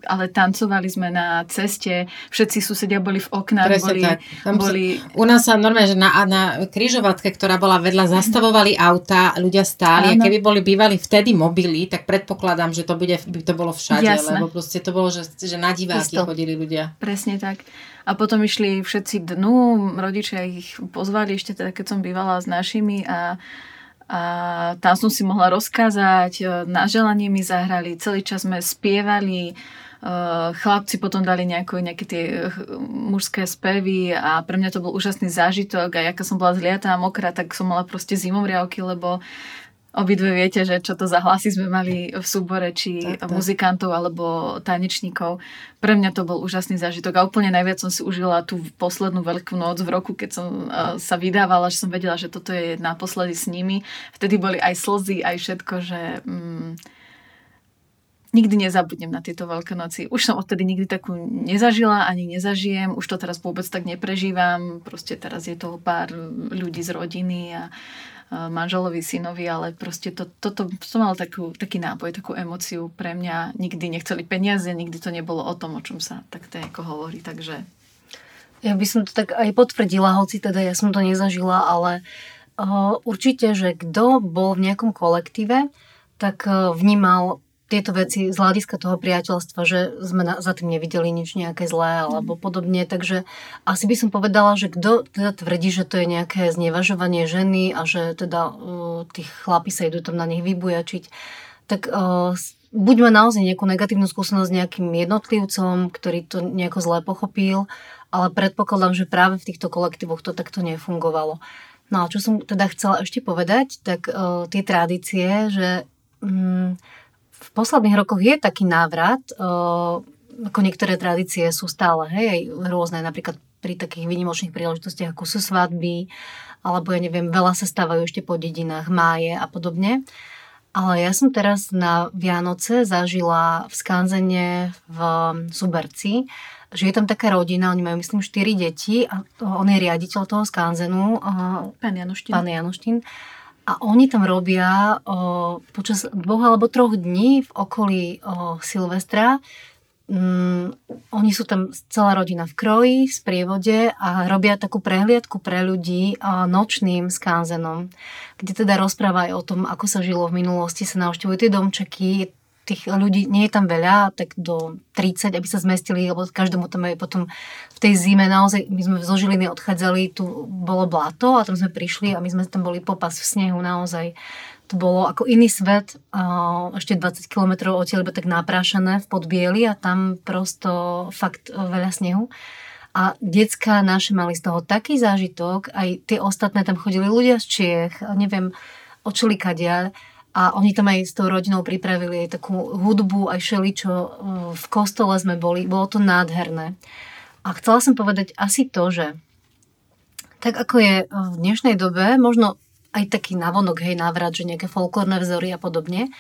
C: ale tancovali sme na ceste, všetci susedia boli v oknách, Presne boli, tak. Tam boli...
A: Sa, u nás sa normálne, že na, na križovatke, ktorá bola vedľa, zastavovali auta, ľudia stáli áno. a keby boli bývali vtedy mobily, tak predpokladám, že to, bude, by to bolo všade, Jasne. lebo proste to bolo, že, že na diváky Isto. chodili ľudia.
C: Presne tak. A potom išli všetci dnu, rodičia ich pozvali ešte teda, keď som bývala s našimi a a tam som si mohla rozkázať, e, na želanie mi zahrali, celý čas sme spievali, e, chlapci potom dali nejaké, nejaké tie e, mužské spevy a pre mňa to bol úžasný zážitok a jaká som bola zliatá a mokrá, tak som mala proste zimomriavky, lebo Obidve viete, že čo to za hlasy sme mali v súbore, či tak, tak. muzikantov alebo tanečníkov. Pre mňa to bol úžasný zážitok a úplne najviac som si užila tú poslednú veľkú noc v roku, keď som uh, sa vydávala, že som vedela, že toto je naposledy s nimi. Vtedy boli aj slzy, aj všetko, že... Um, nikdy nezabudnem na tieto veľké noci. Už som odtedy nikdy takú nezažila, ani nezažijem. Už to teraz vôbec tak neprežívam. Proste teraz je to pár ľudí z rodiny a manželovi, synovi, ale proste to, toto som mal takú, taký náboj, takú emociu pre mňa. Nikdy nechceli peniaze, nikdy to nebolo o tom, o čom sa tak to hovorí, takže...
B: Ja by som to tak aj potvrdila, hoci teda ja som to nezažila, ale uh, určite, že kto bol v nejakom kolektíve, tak uh, vnímal tieto veci z hľadiska toho priateľstva, že sme na, za tým nevideli nič nejaké zlé alebo podobne. Takže asi by som povedala, že kto teda tvrdí, že to je nejaké znevažovanie ženy a že teda uh, tí chlapi sa idú tam na nich vybujačiť, tak uh, buď má naozaj nejakú negatívnu skúsenosť s nejakým jednotlivcom, ktorý to nejako zle pochopil, ale predpokladám, že práve v týchto kolektívoch to takto nefungovalo. No a čo som teda chcela ešte povedať, tak uh, tie tradície, že um, v posledných rokoch je taký návrat, ako niektoré tradície sú stále, hej, aj rôzne, napríklad pri takých výnimočných príležitostiach, ako sú svadby, alebo ja neviem, veľa sa stávajú ešte po dedinách, máje a podobne. Ale ja som teraz na Vianoce zažila v Skanzene v Suberci, že je tam taká rodina, oni majú myslím 4 deti a on je riaditeľ toho Skanzenu.
C: Pán Janoštín.
B: Pán Janoštín. A oni tam robia o, počas dvoch alebo troch dní v okolí o, Silvestra. Mm, oni sú tam celá rodina v kroji, v sprievode a robia takú prehliadku pre ľudí o, nočným skanzenom, kde teda rozpráva aj o tom, ako sa žilo v minulosti, sa navštevujú tie domčeky, tých ľudí nie je tam veľa, tak do 30, aby sa zmestili, lebo každému tam aj potom v tej zime naozaj, my sme zo Žiliny odchádzali, tu bolo blato a tam sme prišli a my sme tam boli popas v snehu naozaj. To bolo ako iný svet, ešte 20 km odtiaľ, iba tak naprášané v podbieli a tam prosto fakt veľa snehu. A decka naše mali z toho taký zážitok, aj tie ostatné tam chodili ľudia z Čiech, neviem, očili kadiaľ a oni tam aj s tou rodinou pripravili aj takú hudbu, aj šeličo. E, v kostole sme boli, bolo to nádherné. A chcela som povedať asi to, že tak ako je v dnešnej dobe, možno aj taký navonok, hej, návrat, že nejaké folklórne vzory a podobne,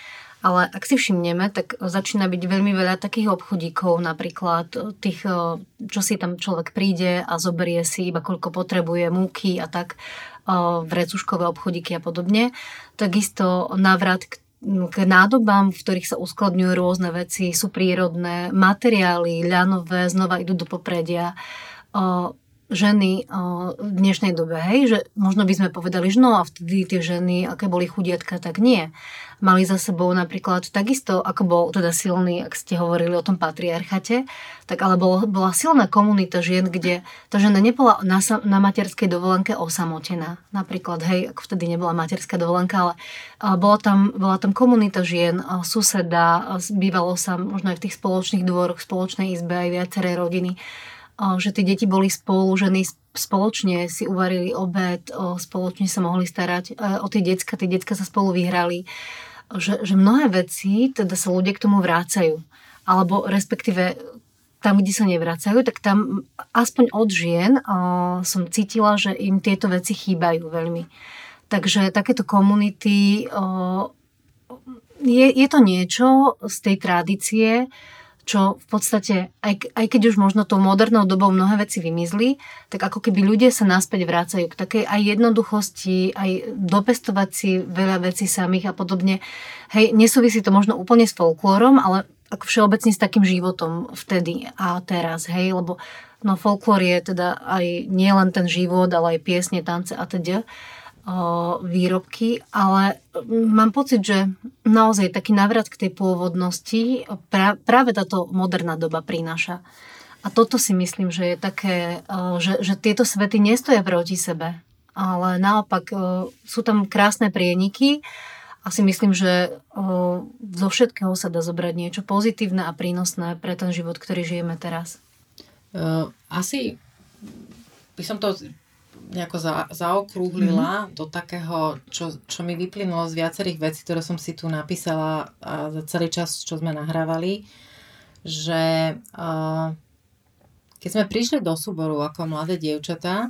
B: ale ak si všimneme, tak začína byť veľmi veľa takých obchodíkov, napríklad tých, e, čo si tam človek príde a zoberie si iba koľko potrebuje, múky a tak vrecuškové obchodíky a podobne. Takisto návrat k k nádobám, v ktorých sa uskladňujú rôzne veci, sú prírodné, materiály, ľanové, znova idú do popredia. Ženy v dnešnej dobe, hej, že možno by sme povedali, že no a vtedy tie ženy, aké boli chudiatka, tak nie. Mali za sebou napríklad takisto, ako bol teda silný, ak ste hovorili o tom patriarchate, tak ale bol, bola silná komunita žien, kde tá žena nebola na, na materskej dovolenke osamotená. Napríklad, hej, ako vtedy nebola materská dovolenka, ale, bola, tam, bola tam komunita žien, suseda, bývalo sa možno aj v tých spoločných dvoroch, spoločnej izbe aj viaceré rodiny že tie deti boli spolu, ženy spoločne si uvarili obed, spoločne sa mohli starať o tie decka, tie decka sa spolu vyhrali. Že, že mnohé veci, teda sa ľudia k tomu vrácajú. Alebo respektíve tam, kde sa nevracajú, tak tam aspoň od žien som cítila, že im tieto veci chýbajú veľmi. Takže takéto komunity je, je to niečo z tej tradície, čo v podstate, aj, aj keď už možno tou modernou dobou mnohé veci vymizli, tak ako keby ľudia sa naspäť vrácajú k takej aj jednoduchosti, aj dopestovať si veľa vecí samých a podobne. Hej, nesúvisí to možno úplne s folklórom, ale ako všeobecne s takým životom vtedy a teraz, hej, lebo no folklór je teda aj nielen ten život, ale aj piesne, tance a teda výrobky, ale mám pocit, že naozaj taký návrat k tej pôvodnosti práve táto moderná doba prináša. A toto si myslím, že je také, že, že tieto svety nestoja proti sebe, ale naopak sú tam krásne prieniky a si myslím, že zo všetkého sa dá zobrať niečo pozitívne a prínosné pre ten život, ktorý žijeme teraz.
A: Asi by som to nejako za, zaokrúhlila mm-hmm. do takého, čo, čo mi vyplynulo z viacerých vecí, ktoré som si tu napísala a za celý čas, čo sme nahrávali, že uh, keď sme prišli do súboru ako mladé dievčatá,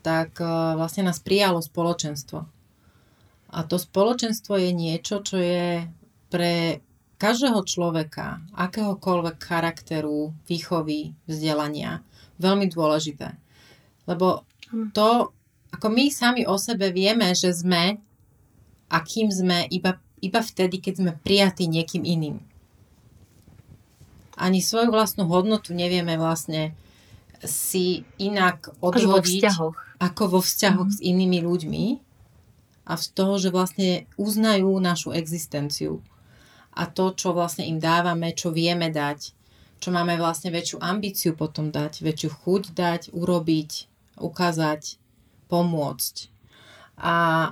A: tak uh, vlastne nás prijalo spoločenstvo. A to spoločenstvo je niečo, čo je pre každého človeka, akéhokoľvek charakteru, výchovy, vzdelania, veľmi dôležité. Lebo to, ako my sami o sebe vieme, že sme a kým sme iba, iba vtedy, keď sme prijatí niekým iným. Ani svoju vlastnú hodnotu nevieme vlastne si inak odhodiť
B: vo
A: ako vo vzťahoch mm. s inými ľuďmi a z toho, že vlastne uznajú našu existenciu a to, čo vlastne im dávame, čo vieme dať, čo máme vlastne väčšiu ambíciu potom dať, väčšiu chuť dať, urobiť, ukázať, pomôcť. A e,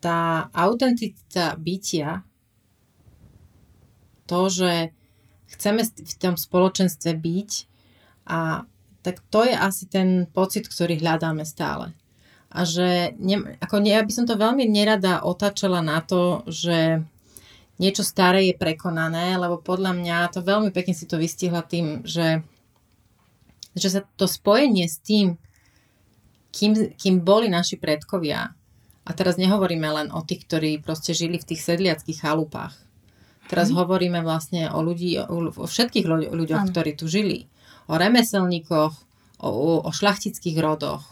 A: tá autenticita bytia, to, že chceme v tom spoločenstve byť a tak to je asi ten pocit, ktorý hľadáme stále. A že, ne, ako ne, ja by som to veľmi nerada otáčala na to, že niečo staré je prekonané, lebo podľa mňa to veľmi pekne si to vystihla tým, že, že sa to spojenie s tým, kým, kým boli naši predkovia, a teraz nehovoríme len o tých, ktorí proste žili v tých sedliackých chalupách. Teraz hmm. hovoríme vlastne o, ľudí, o, o všetkých ľuďoch, hmm. ktorí tu žili. O remeselníkoch, o, o, o šlachtických rodoch,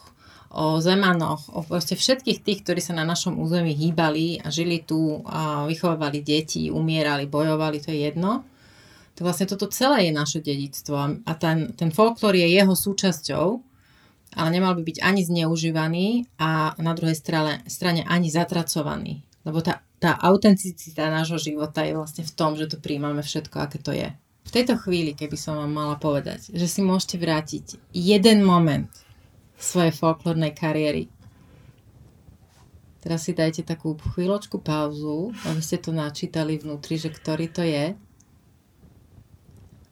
A: o zemanoch, o proste všetkých tých, ktorí sa na našom území hýbali a žili tu a vychovávali deti, umierali, bojovali, to je jedno. To vlastne toto celé je naše dedictvo a ten, ten folklór je jeho súčasťou ale nemal by byť ani zneužívaný a na druhej strane, strane ani zatracovaný. Lebo tá, tá autenticita nášho života je vlastne v tom, že to príjmame všetko, aké to je. V tejto chvíli, keby som vám mala povedať, že si môžete vrátiť jeden moment svojej folklórnej kariéry, teraz si dajte takú chvíľočku pauzu, aby ste to načítali vnútri, že ktorý to je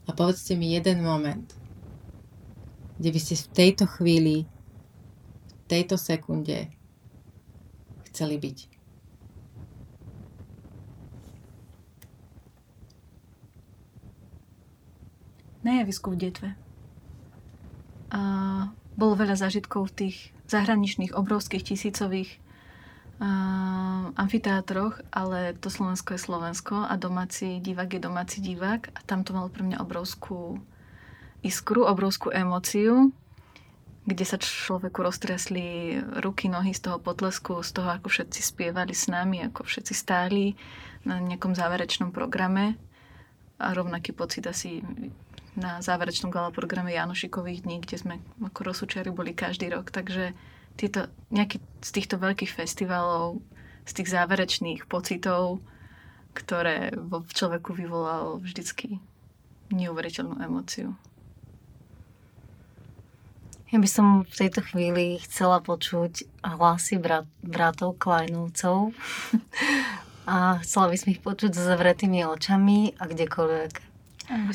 A: a povedzte mi jeden moment, kde by ste v tejto chvíli, v tejto sekunde chceli byť.
C: Na javisku v detve. A bolo veľa zážitkov v tých zahraničných, obrovských, tisícových uh, amfiteátroch, ale to Slovensko je Slovensko a domáci divák je domáci divák a tam to malo pre mňa obrovskú iskru, obrovskú emóciu, kde sa človeku roztresli ruky, nohy z toho potlesku, z toho, ako všetci spievali s nami, ako všetci stáli na nejakom záverečnom programe. A rovnaký pocit asi na záverečnom gala programe Janošikových dní, kde sme ako rozsučiari boli každý rok, takže tieto, nejaký z týchto veľkých festivalov, z tých záverečných pocitov, ktoré vo človeku vyvolalo vždycky neuveriteľnú emóciu.
B: Ja by som v tejto chvíli chcela počuť hlasy brat, bratov Kleinovcov a chcela by som ich počuť s zavretými očami a kdekoľvek.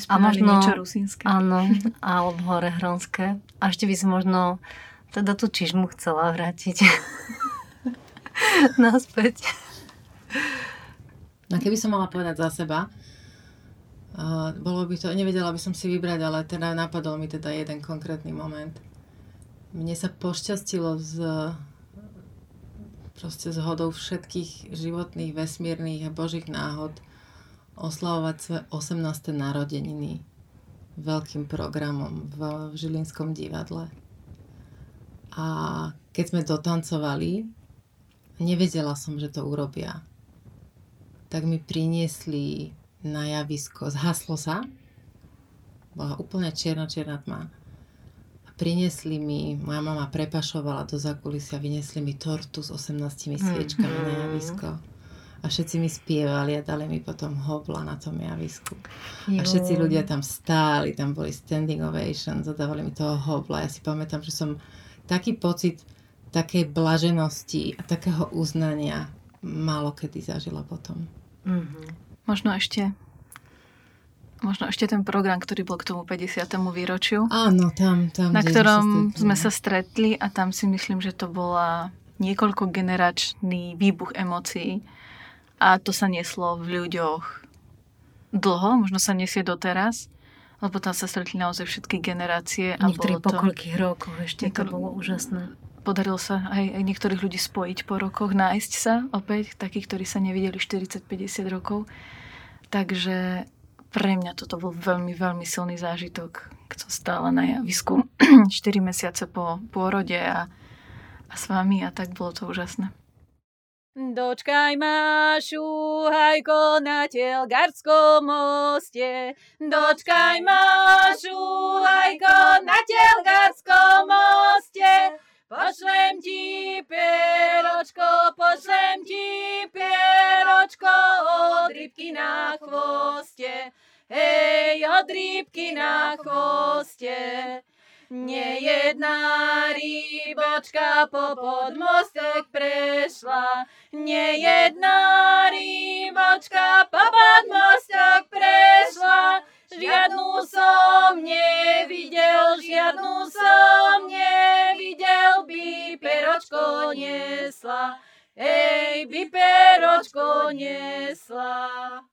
C: A možno niečo rusínske.
B: Áno, alebo hore hronské. A ešte by som možno teda tú čižmu chcela vrátiť naspäť.
A: No keby som mala povedať za seba, uh, bolo by to, nevedela by som si vybrať, ale teda napadol mi teda jeden konkrétny moment mne sa pošťastilo z proste zhodou všetkých životných, vesmírnych a božích náhod oslavovať svoje 18. narodeniny veľkým programom v, Žilinskom divadle. A keď sme dotancovali, nevedela som, že to urobia. Tak mi priniesli na javisko, zhaslo sa, bola úplne čierna, čierna tma priniesli mi, moja mama prepašovala do zakulisia, vyniesli mi tortu s 18 sviečkami mm. na javisko. A všetci mi spievali a dali mi potom hobla na tom javisku. Jo. A všetci ľudia tam stáli, tam boli standing ovations, zadávali mi toho hobla. Ja si pamätám, že som taký pocit takej blaženosti a takého uznania málo kedy zažila potom.
C: Mm-hmm. Možno ešte možno ešte ten program, ktorý bol k tomu 50. výročiu.
A: Áno, tam, tam.
C: Na ktorom sme sa stretli a tam si myslím, že to bola niekoľko generačný výbuch emócií a to sa nieslo v ľuďoch dlho, možno sa nesie doteraz, lebo tam sa stretli naozaj všetky generácie.
B: A Niektorí po koľkých rokoch ešte niektor... to bolo úžasné.
C: Podarilo sa aj, aj niektorých ľudí spojiť po rokoch, nájsť sa opäť, takých, ktorí sa nevideli 40-50 rokov. Takže pre mňa toto bol veľmi, veľmi silný zážitok, som stála na javisku 4 mesiace po pôrode a, a s vami a tak bolo to úžasné. Dočkaj ma, šúhajko na Telgarskom moste. Dočkaj ma, šúhajko na Telgarskom moste. Pošlem ti peročko, pošlem ti peročko od rybky na chvoste. Hej, od rybky na chvoste. Nejedná rybočka po podmostek prešla, nejedná rybočka po podmostek prešla, Žiadnu som nevidel, žiadnu som nevidel, by peročko nesla. Ej, by peročko nesla.